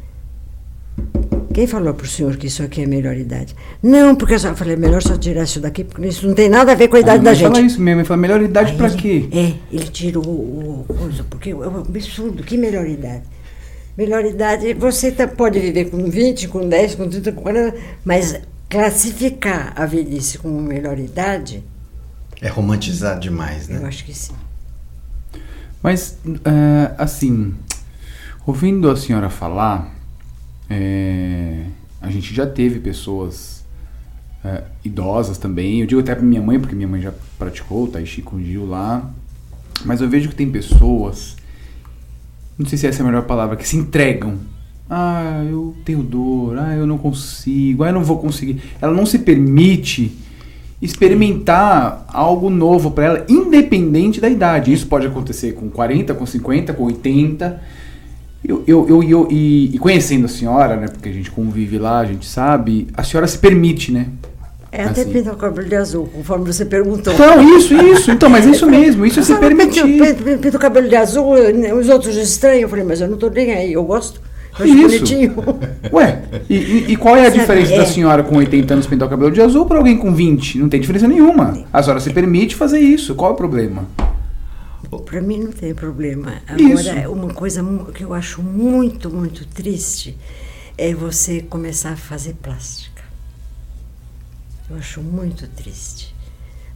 Quem falou para o senhor que isso aqui é melhor idade? Não, porque eu só- eu falei, melhor só tirar isso daqui, porque isso não tem nada a ver com a idade minha da mãe fala gente. isso, minha mãe fala, melhor idade ele- quê? É, ele tirou o coisa, porque é um absurdo, que melhor idade? Melhor idade, você tá- pode viver com 20, com 10, com 30, com 40, mas classificar a velhice como melhor idade, É romantizar demais, eu né? acho que sim. Mas, é, assim, ouvindo a senhora falar, é, a gente já teve pessoas é, idosas também. Eu digo até pra minha mãe, porque minha mãe já praticou o Tai Chi com Gil lá. Mas eu vejo que tem pessoas, não sei se essa é a melhor palavra, que se entregam. Ah, eu tenho dor, ah, eu não consigo, ah, eu não vou conseguir. Ela não se permite experimentar algo novo para ela, independente da idade. Isso pode acontecer com 40, com 50, com 80. Eu, eu, eu, eu- e, e conhecendo a senhora, né, porque a gente convive lá, a gente sabe, a senhora se permite, né? É até Assim. pintar o cabelo de azul, conforme você perguntou. Então, isso, isso, então, mas é isso mesmo, isso é se permitir. pinta- Pinta o cabelo de azul, né, os outros estranham. Eu falei, mas eu não estou nem aí, eu gosto. Eu acho Isso. bonitinho. Ué, e, e- e qual é a Sabe, diferença da é. senhora com 80 anos pintar o cabelo de azul para alguém com 20? Não tem diferença nenhuma. A senhora se permite fazer isso, qual é o problema? Para mim não tem problema. Isso. Agora, uma coisa que eu acho muito, muito triste é você começar a fazer plástica. Eu acho muito triste.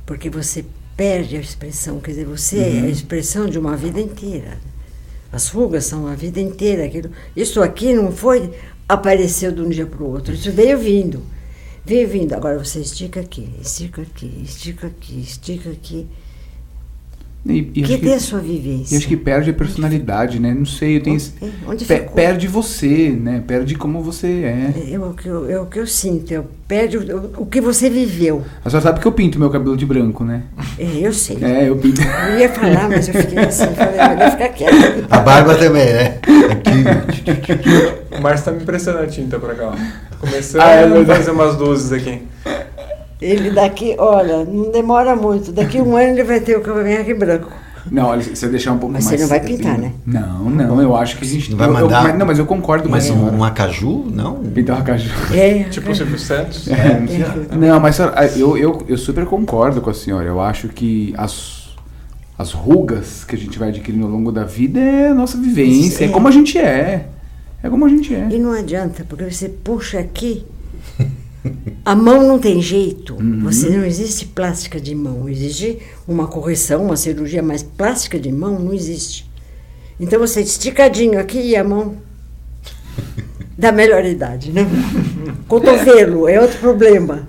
Porque você perde a expressão, quer dizer, você é a expressão de uma vida inteira. As rugas são a vida inteira. Aquilo, isso aqui não foi apareceu de um dia para o outro, isso veio vindo. Veio vindo. Agora você estica aqui, estica aqui, estica aqui, estica aqui. E, e que tem a que, sua vivência. e acho que perde a personalidade, né? Não sei, eu tenho. Onde- onde pe- perde você, né? Perde como você é. É o que eu, é o que eu sinto, eu perde o, o que você viveu. A senhora sabe que eu pinto meu cabelo de branco, né? É, eu sei. É, eu pinto. Eu ia falar, mas eu fiquei assim, falei, melhor ficar quieto. A barba também, né? Aqui. O Márcio tá me emprestando a tinta pra cá. ó. Começando Ah, é a fazer umas luzes aqui. Ele daqui, olha, não demora muito, daqui um ano ele vai ter o cavanhaque branco. Não, olha, se você deixar um pouco Mas mais. você não vai pintar, né? Não, não, eu acho que a gente. Não vai eu- eu- mandar- mas, não, mas eu concordo Mas um, um acaju? Não? Pintar uma caju. É, Tipo o Silvio Santos. É. Não, mas senhora, eu, eu, eu super concordo com a senhora. Eu acho que as, as rugas que a gente vai adquirindo ao longo da vida é a nossa vivência. É É. como a gente é. É como a gente é. E não adianta, porque você puxa aqui, a mão não tem jeito. Você não existe plástica de mão. Existe uma correção, uma cirurgia, mas plástica de mão não existe. Então você esticadinho aqui e a mão da melhor idade, né? Cotovelo é outro problema.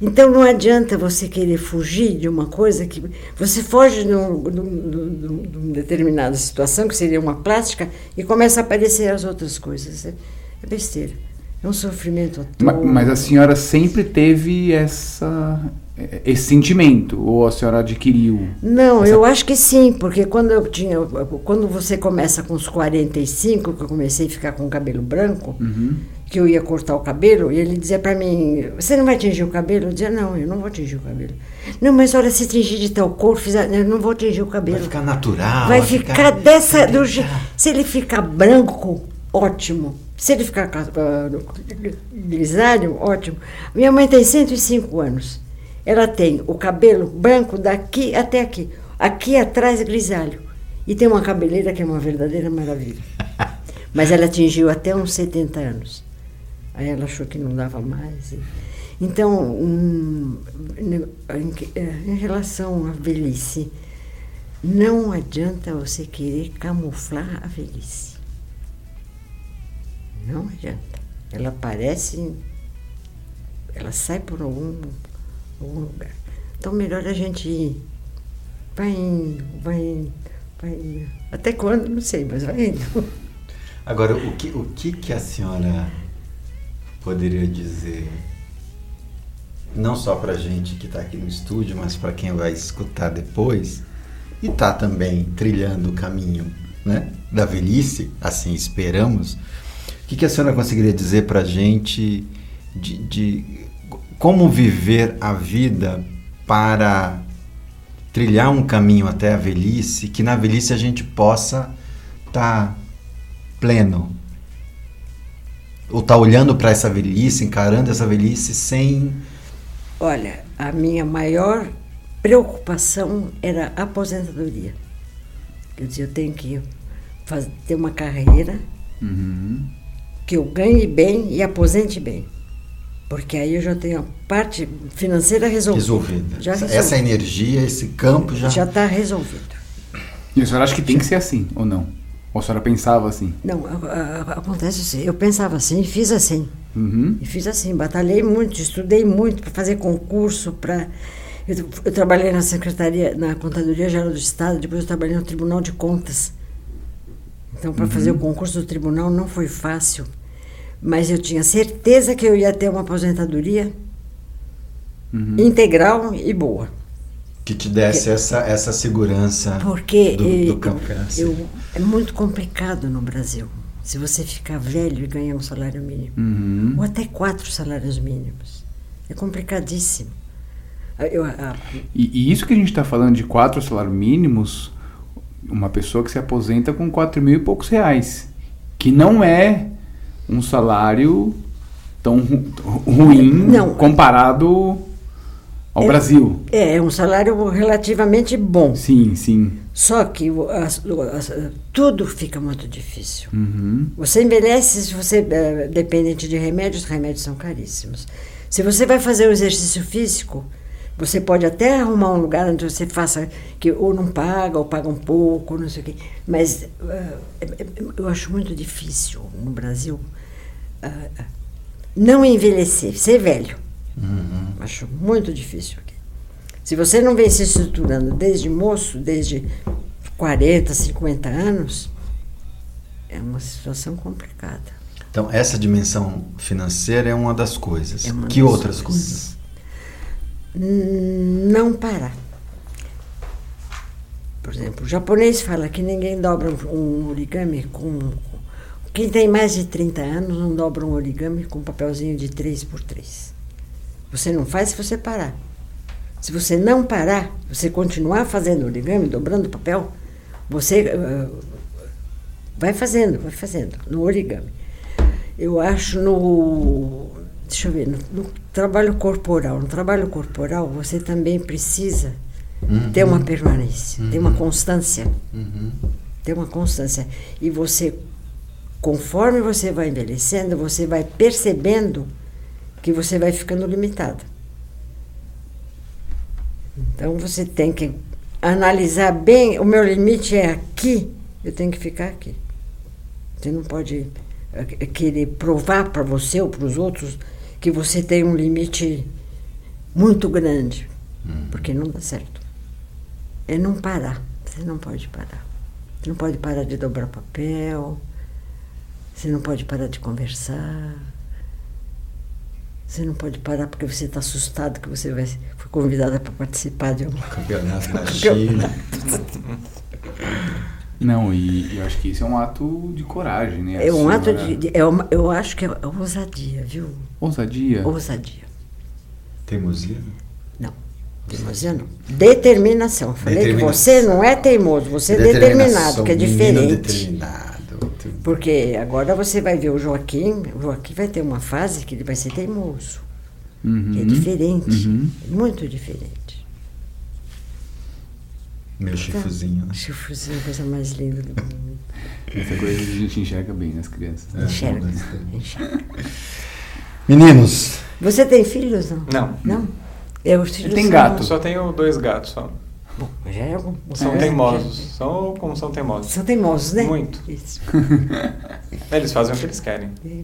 Então não adianta você querer fugir de uma coisa que. Você foge de, um, de, um- de um- uma determinada situação, que seria uma plástica, e começa a aparecer as outras coisas. É besteira. É um sofrimento toa. Mas a senhora sempre teve essa, esse sentimento? Ou a senhora adquiriu? Não, eu acho que sim, porque quando eu tinha. Quando você começa com os 45, que eu comecei a ficar com o cabelo branco, Uhum. que eu ia cortar o cabelo, e ele dizia pra mim, você não vai tingir o cabelo? Eu dizia, não, eu não vou tingir o cabelo. Não, mas olha, se tingir de tal cor, fizer, eu não vou tingir o cabelo. Vai ficar natural. Vai ficar dessa. Do, se ele ficar branco, ótimo. Se ele ficar ca- grisalho, ótimo. Minha mãe tem 105 anos. Ela tem o cabelo branco daqui até aqui. Aqui atrás grisalho. E tem uma cabeleira que é uma verdadeira maravilha. Mas ela atingiu até uns 70 anos. Aí ela achou que não dava mais. Então, que- eh, em relação à velhice, não adianta você querer camuflar a velhice. Não adianta. Ela aparece, ela sai por algum, algum lugar. Então, melhor a gente ir. Vai indo, vai indo, vai indo. Até quando? Não sei, mas vai indo. Agora, o que, o que que a senhora poderia dizer não só para gente que está aqui no estúdio, mas para quem vai escutar depois e está também trilhando o caminho né, da velhice, assim esperamos. O que, que a senhora conseguiria dizer para a gente de, de como viver a vida para trilhar um caminho até a velhice, que na velhice a gente possa estar tá pleno, ou está olhando para essa velhice, encarando essa velhice sem. Olha, a minha maior preocupação era a aposentadoria. Eu dizia, eu tenho que fazer, ter uma carreira Uhum. Que eu ganhe bem e aposente bem. Porque aí eu já tenho a parte financeira resolvida. resolvida. Já essa, resolvida. essa energia, esse campo já. Já está resolvido. E a senhora acha que tem que ser assim, ou não? Ou a senhora pensava assim? Não, acontece assim. Eu pensava assim e fiz assim. Uhum. E fiz assim, batalhei muito, estudei muito para fazer concurso, para eu, eu trabalhei na secretaria, na contadoria geral do estado, depois eu trabalhei no Tribunal de Contas. Então, para fazer o concurso do tribunal não foi fácil, mas eu tinha certeza que eu ia ter uma aposentadoria Uhum. integral e boa. Que te desse essa, essa segurança Porque do, do campo financeiro. eu, é muito complicado no Brasil. Se você ficar velho e ganhar um salário mínimo. Uhum. ou até quatro salários mínimos. É complicadíssimo. Eu, a- E, e isso que a gente está falando de quatro salários mínimos, uma pessoa que se aposenta com quatro mil e poucos reais, que não é um salário tão ru- ruim Não. comparado ao É- Brasil. é, é um salário relativamente bom. Sim, sim. Só que as- as- tudo fica muito difícil. Uhum. Você envelhece se você é dependente de remédios, os remédios são caríssimos. Se você vai fazer o exercício físico, você pode até arrumar um lugar onde você faça que ou não paga ou paga um pouco, não sei o quê. Mas é- eu acho muito difícil no Brasil ah, não envelhecer, ser velho. Acho muito difícil aqui. Se você não vem se estruturando desde moço, desde 40, 50 anos, é uma situação complicada. Então, essa dimensão financeira é uma das coisas. É uma que das outras coisas. coisas? Não parar. Por exemplo, o japonês fala que ninguém dobra um origami com. Quem tem mais de 30 anos não dobra um origami com um papelzinho de 3 por 3 Você não faz se você parar. Se você não parar, você continuar fazendo origami, dobrando papel, você ah, vai fazendo, vai fazendo, no origami. Eu acho no. Deixa eu ver, no, no trabalho corporal. No trabalho corporal, você também precisa ter uma permanência, ter uma constância. Ter uma constância. E você, conforme você vai envelhecendo, você vai percebendo que você vai ficando limitada. Então você tem que analisar bem, o meu limite é aqui, eu tenho que ficar aqui. Você não pode eh, querer provar para você ou para os outros que você tem um limite muito grande, porque não dá certo. É não parar, você não pode parar. Você não pode parar de dobrar papel, você não pode parar de conversar. Você não pode parar porque você está assustado que você vai, foi convidada para participar de uma Campeonato na China. Não, e eu acho que isso é um ato de coragem, né? É um ato senhora- de. de- é uma, eu acho que é ousadia, viu? Ousadia. Ousadia. Teimosia? Não. Teimosia não. Determinação. Falei que você não é teimoso, você é determinado, que é diferente. determinado. Porque agora você vai ver o Joaquim, o Joaquim vai ter uma fase que ele vai ser teimoso. Uhum. É diferente. Uhum. Muito diferente. Meu chifrezinho, né? Chifrezinho é coisa mais linda do mundo. Essa coisa a gente enxerga bem nas crianças. né? Enxerga. bastante. enxerga. Meninos, Você tem filhos, não? Não. Não? Eu, os filhos tem gato. Só tenho dois gatos só. Bom, já é algum. São já- teimosos. São como são teimosos. São teimosos, né? Muito. Isso. Eles fazem o que eles querem. É.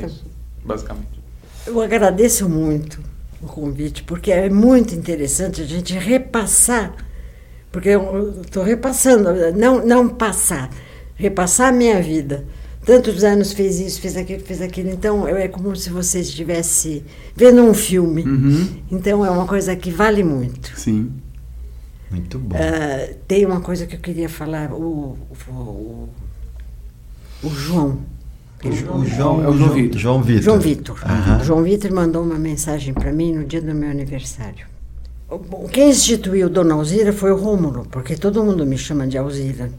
É isso, basicamente. Eu agradeço muito o convite, porque é muito interessante a gente repassar, porque eu estou repassando, não, não passar, repassar a minha vida tantos anos fez isso, fez aquilo, fez aquilo. Então é como se você estivesse vendo um filme. Uhum. Então é uma coisa que vale muito. Sim. Muito bom. Ah, tem uma coisa que eu queria falar. O, o, o, o João. O João, é o João Vitor. João Vitor. João Vitor. João Vitor mandou uma mensagem para mim no dia do meu aniversário. Quem instituiu Dona Alzira foi o Rômulo, porque todo mundo me chama de Alzira.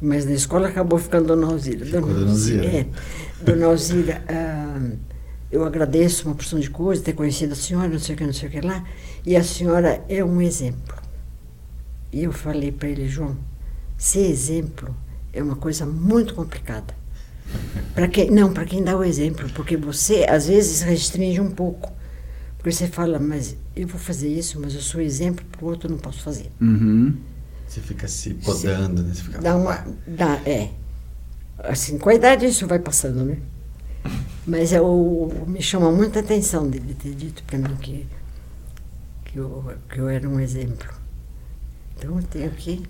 Mas na escola acabou ficando Dona Alzira. Dona Alzira. É. Dona Alzira, ah, eu agradeço uma porção de coisas, ter conhecido a senhora, não sei o que, não sei o que lá. E a senhora é um exemplo. E eu falei para ele, João, ser exemplo é uma coisa muito complicada. Para quem não, para quem dá o exemplo, porque você às vezes restringe um pouco. Porque você fala, mas eu vou fazer isso, mas eu sou exemplo, para o outro eu não posso fazer. Uhum. Você fica se podando, né? Você fica... Dá uma. Dá, é. Assim, com a idade isso vai passando, né? Mas eu, me chama muita atenção dele ter dito para mim que, que, eu, que eu era um exemplo. Então eu tenho que.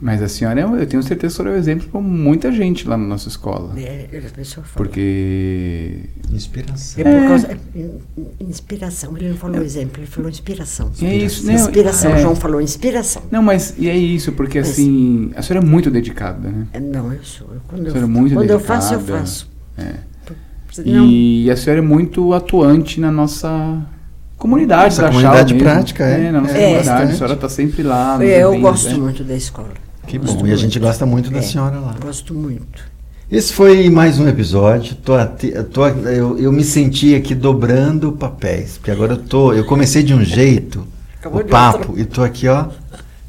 Mas a senhora, é eu tenho certeza que a senhora é um exemplo para muita gente lá na nossa escola. É, a pessoa fala. Porque. Inspiração. É por causa. in- Inspiração. Ele não falou exemplo, ele falou inspiração. É isso, né? Inspiração. É. O João falou inspiração. Não, mas e é isso, porque Mas- assim, a senhora é muito dedicada, né? É, Não, eu sou. Eu, quando A eu, senhora é muito quando eu faço, eu dedicada. faço. É. E a senhora é muito atuante na nossa comunidade da comunidade Chau mesmo. prática, é. na nossa É, comunidade. bastante. A senhora está sempre lá. É, eu eventos, gosto né? muito da escola. Que Gosto bom. E a gente muito. gosta muito da É, senhora lá. Gosto muito. Esse foi mais um episódio. Tô tô- eu, eu me senti aqui dobrando papéis, porque agora eu tô. Eu comecei de um jeito Acabou o de papo outro. e tô aqui ó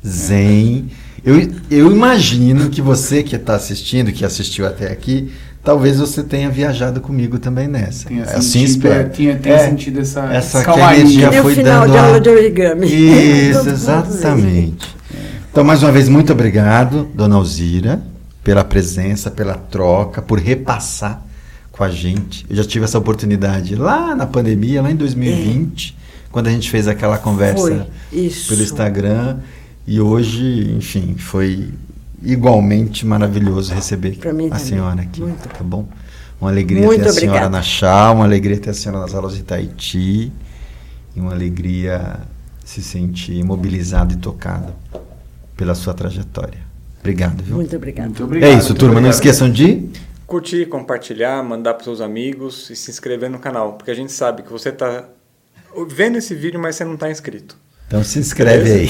zen. Eu, eu imagino que você que está assistindo, que assistiu até aqui, talvez você tenha viajado comigo também nessa. Tinha assim sentido, espero. tinha- tenha É, sentido essa, essa que calmaria. Que o foi final dando de a- aula de origami. Isso, exatamente. Então, mais uma vez, muito obrigado, dona Alzira, pela presença, pela troca, por repassar com a gente. Eu já tive essa oportunidade lá na pandemia, lá em 2020, quando a gente fez aquela conversa pelo Instagram. E hoje, enfim, foi igualmente maravilhoso receber a senhora aqui. Muito. Tá bom? Uma alegria Muito ter a senhora obrigada. na Chá, uma alegria ter a senhora nas aulas de Tahiti e uma alegria se sentir mobilizado e tocado pela sua trajetória. Obrigado, viu? Muito obrigada. Muito obrigado. é isso, turma. Não obrigado. esqueçam de. Curtir, compartilhar, mandar para seus amigos e se inscrever no canal, porque a gente sabe que você está vendo esse vídeo, mas você não está inscrito. Então se inscreve aí.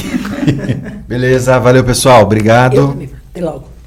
Beleza, valeu pessoal. Obrigado. Até logo.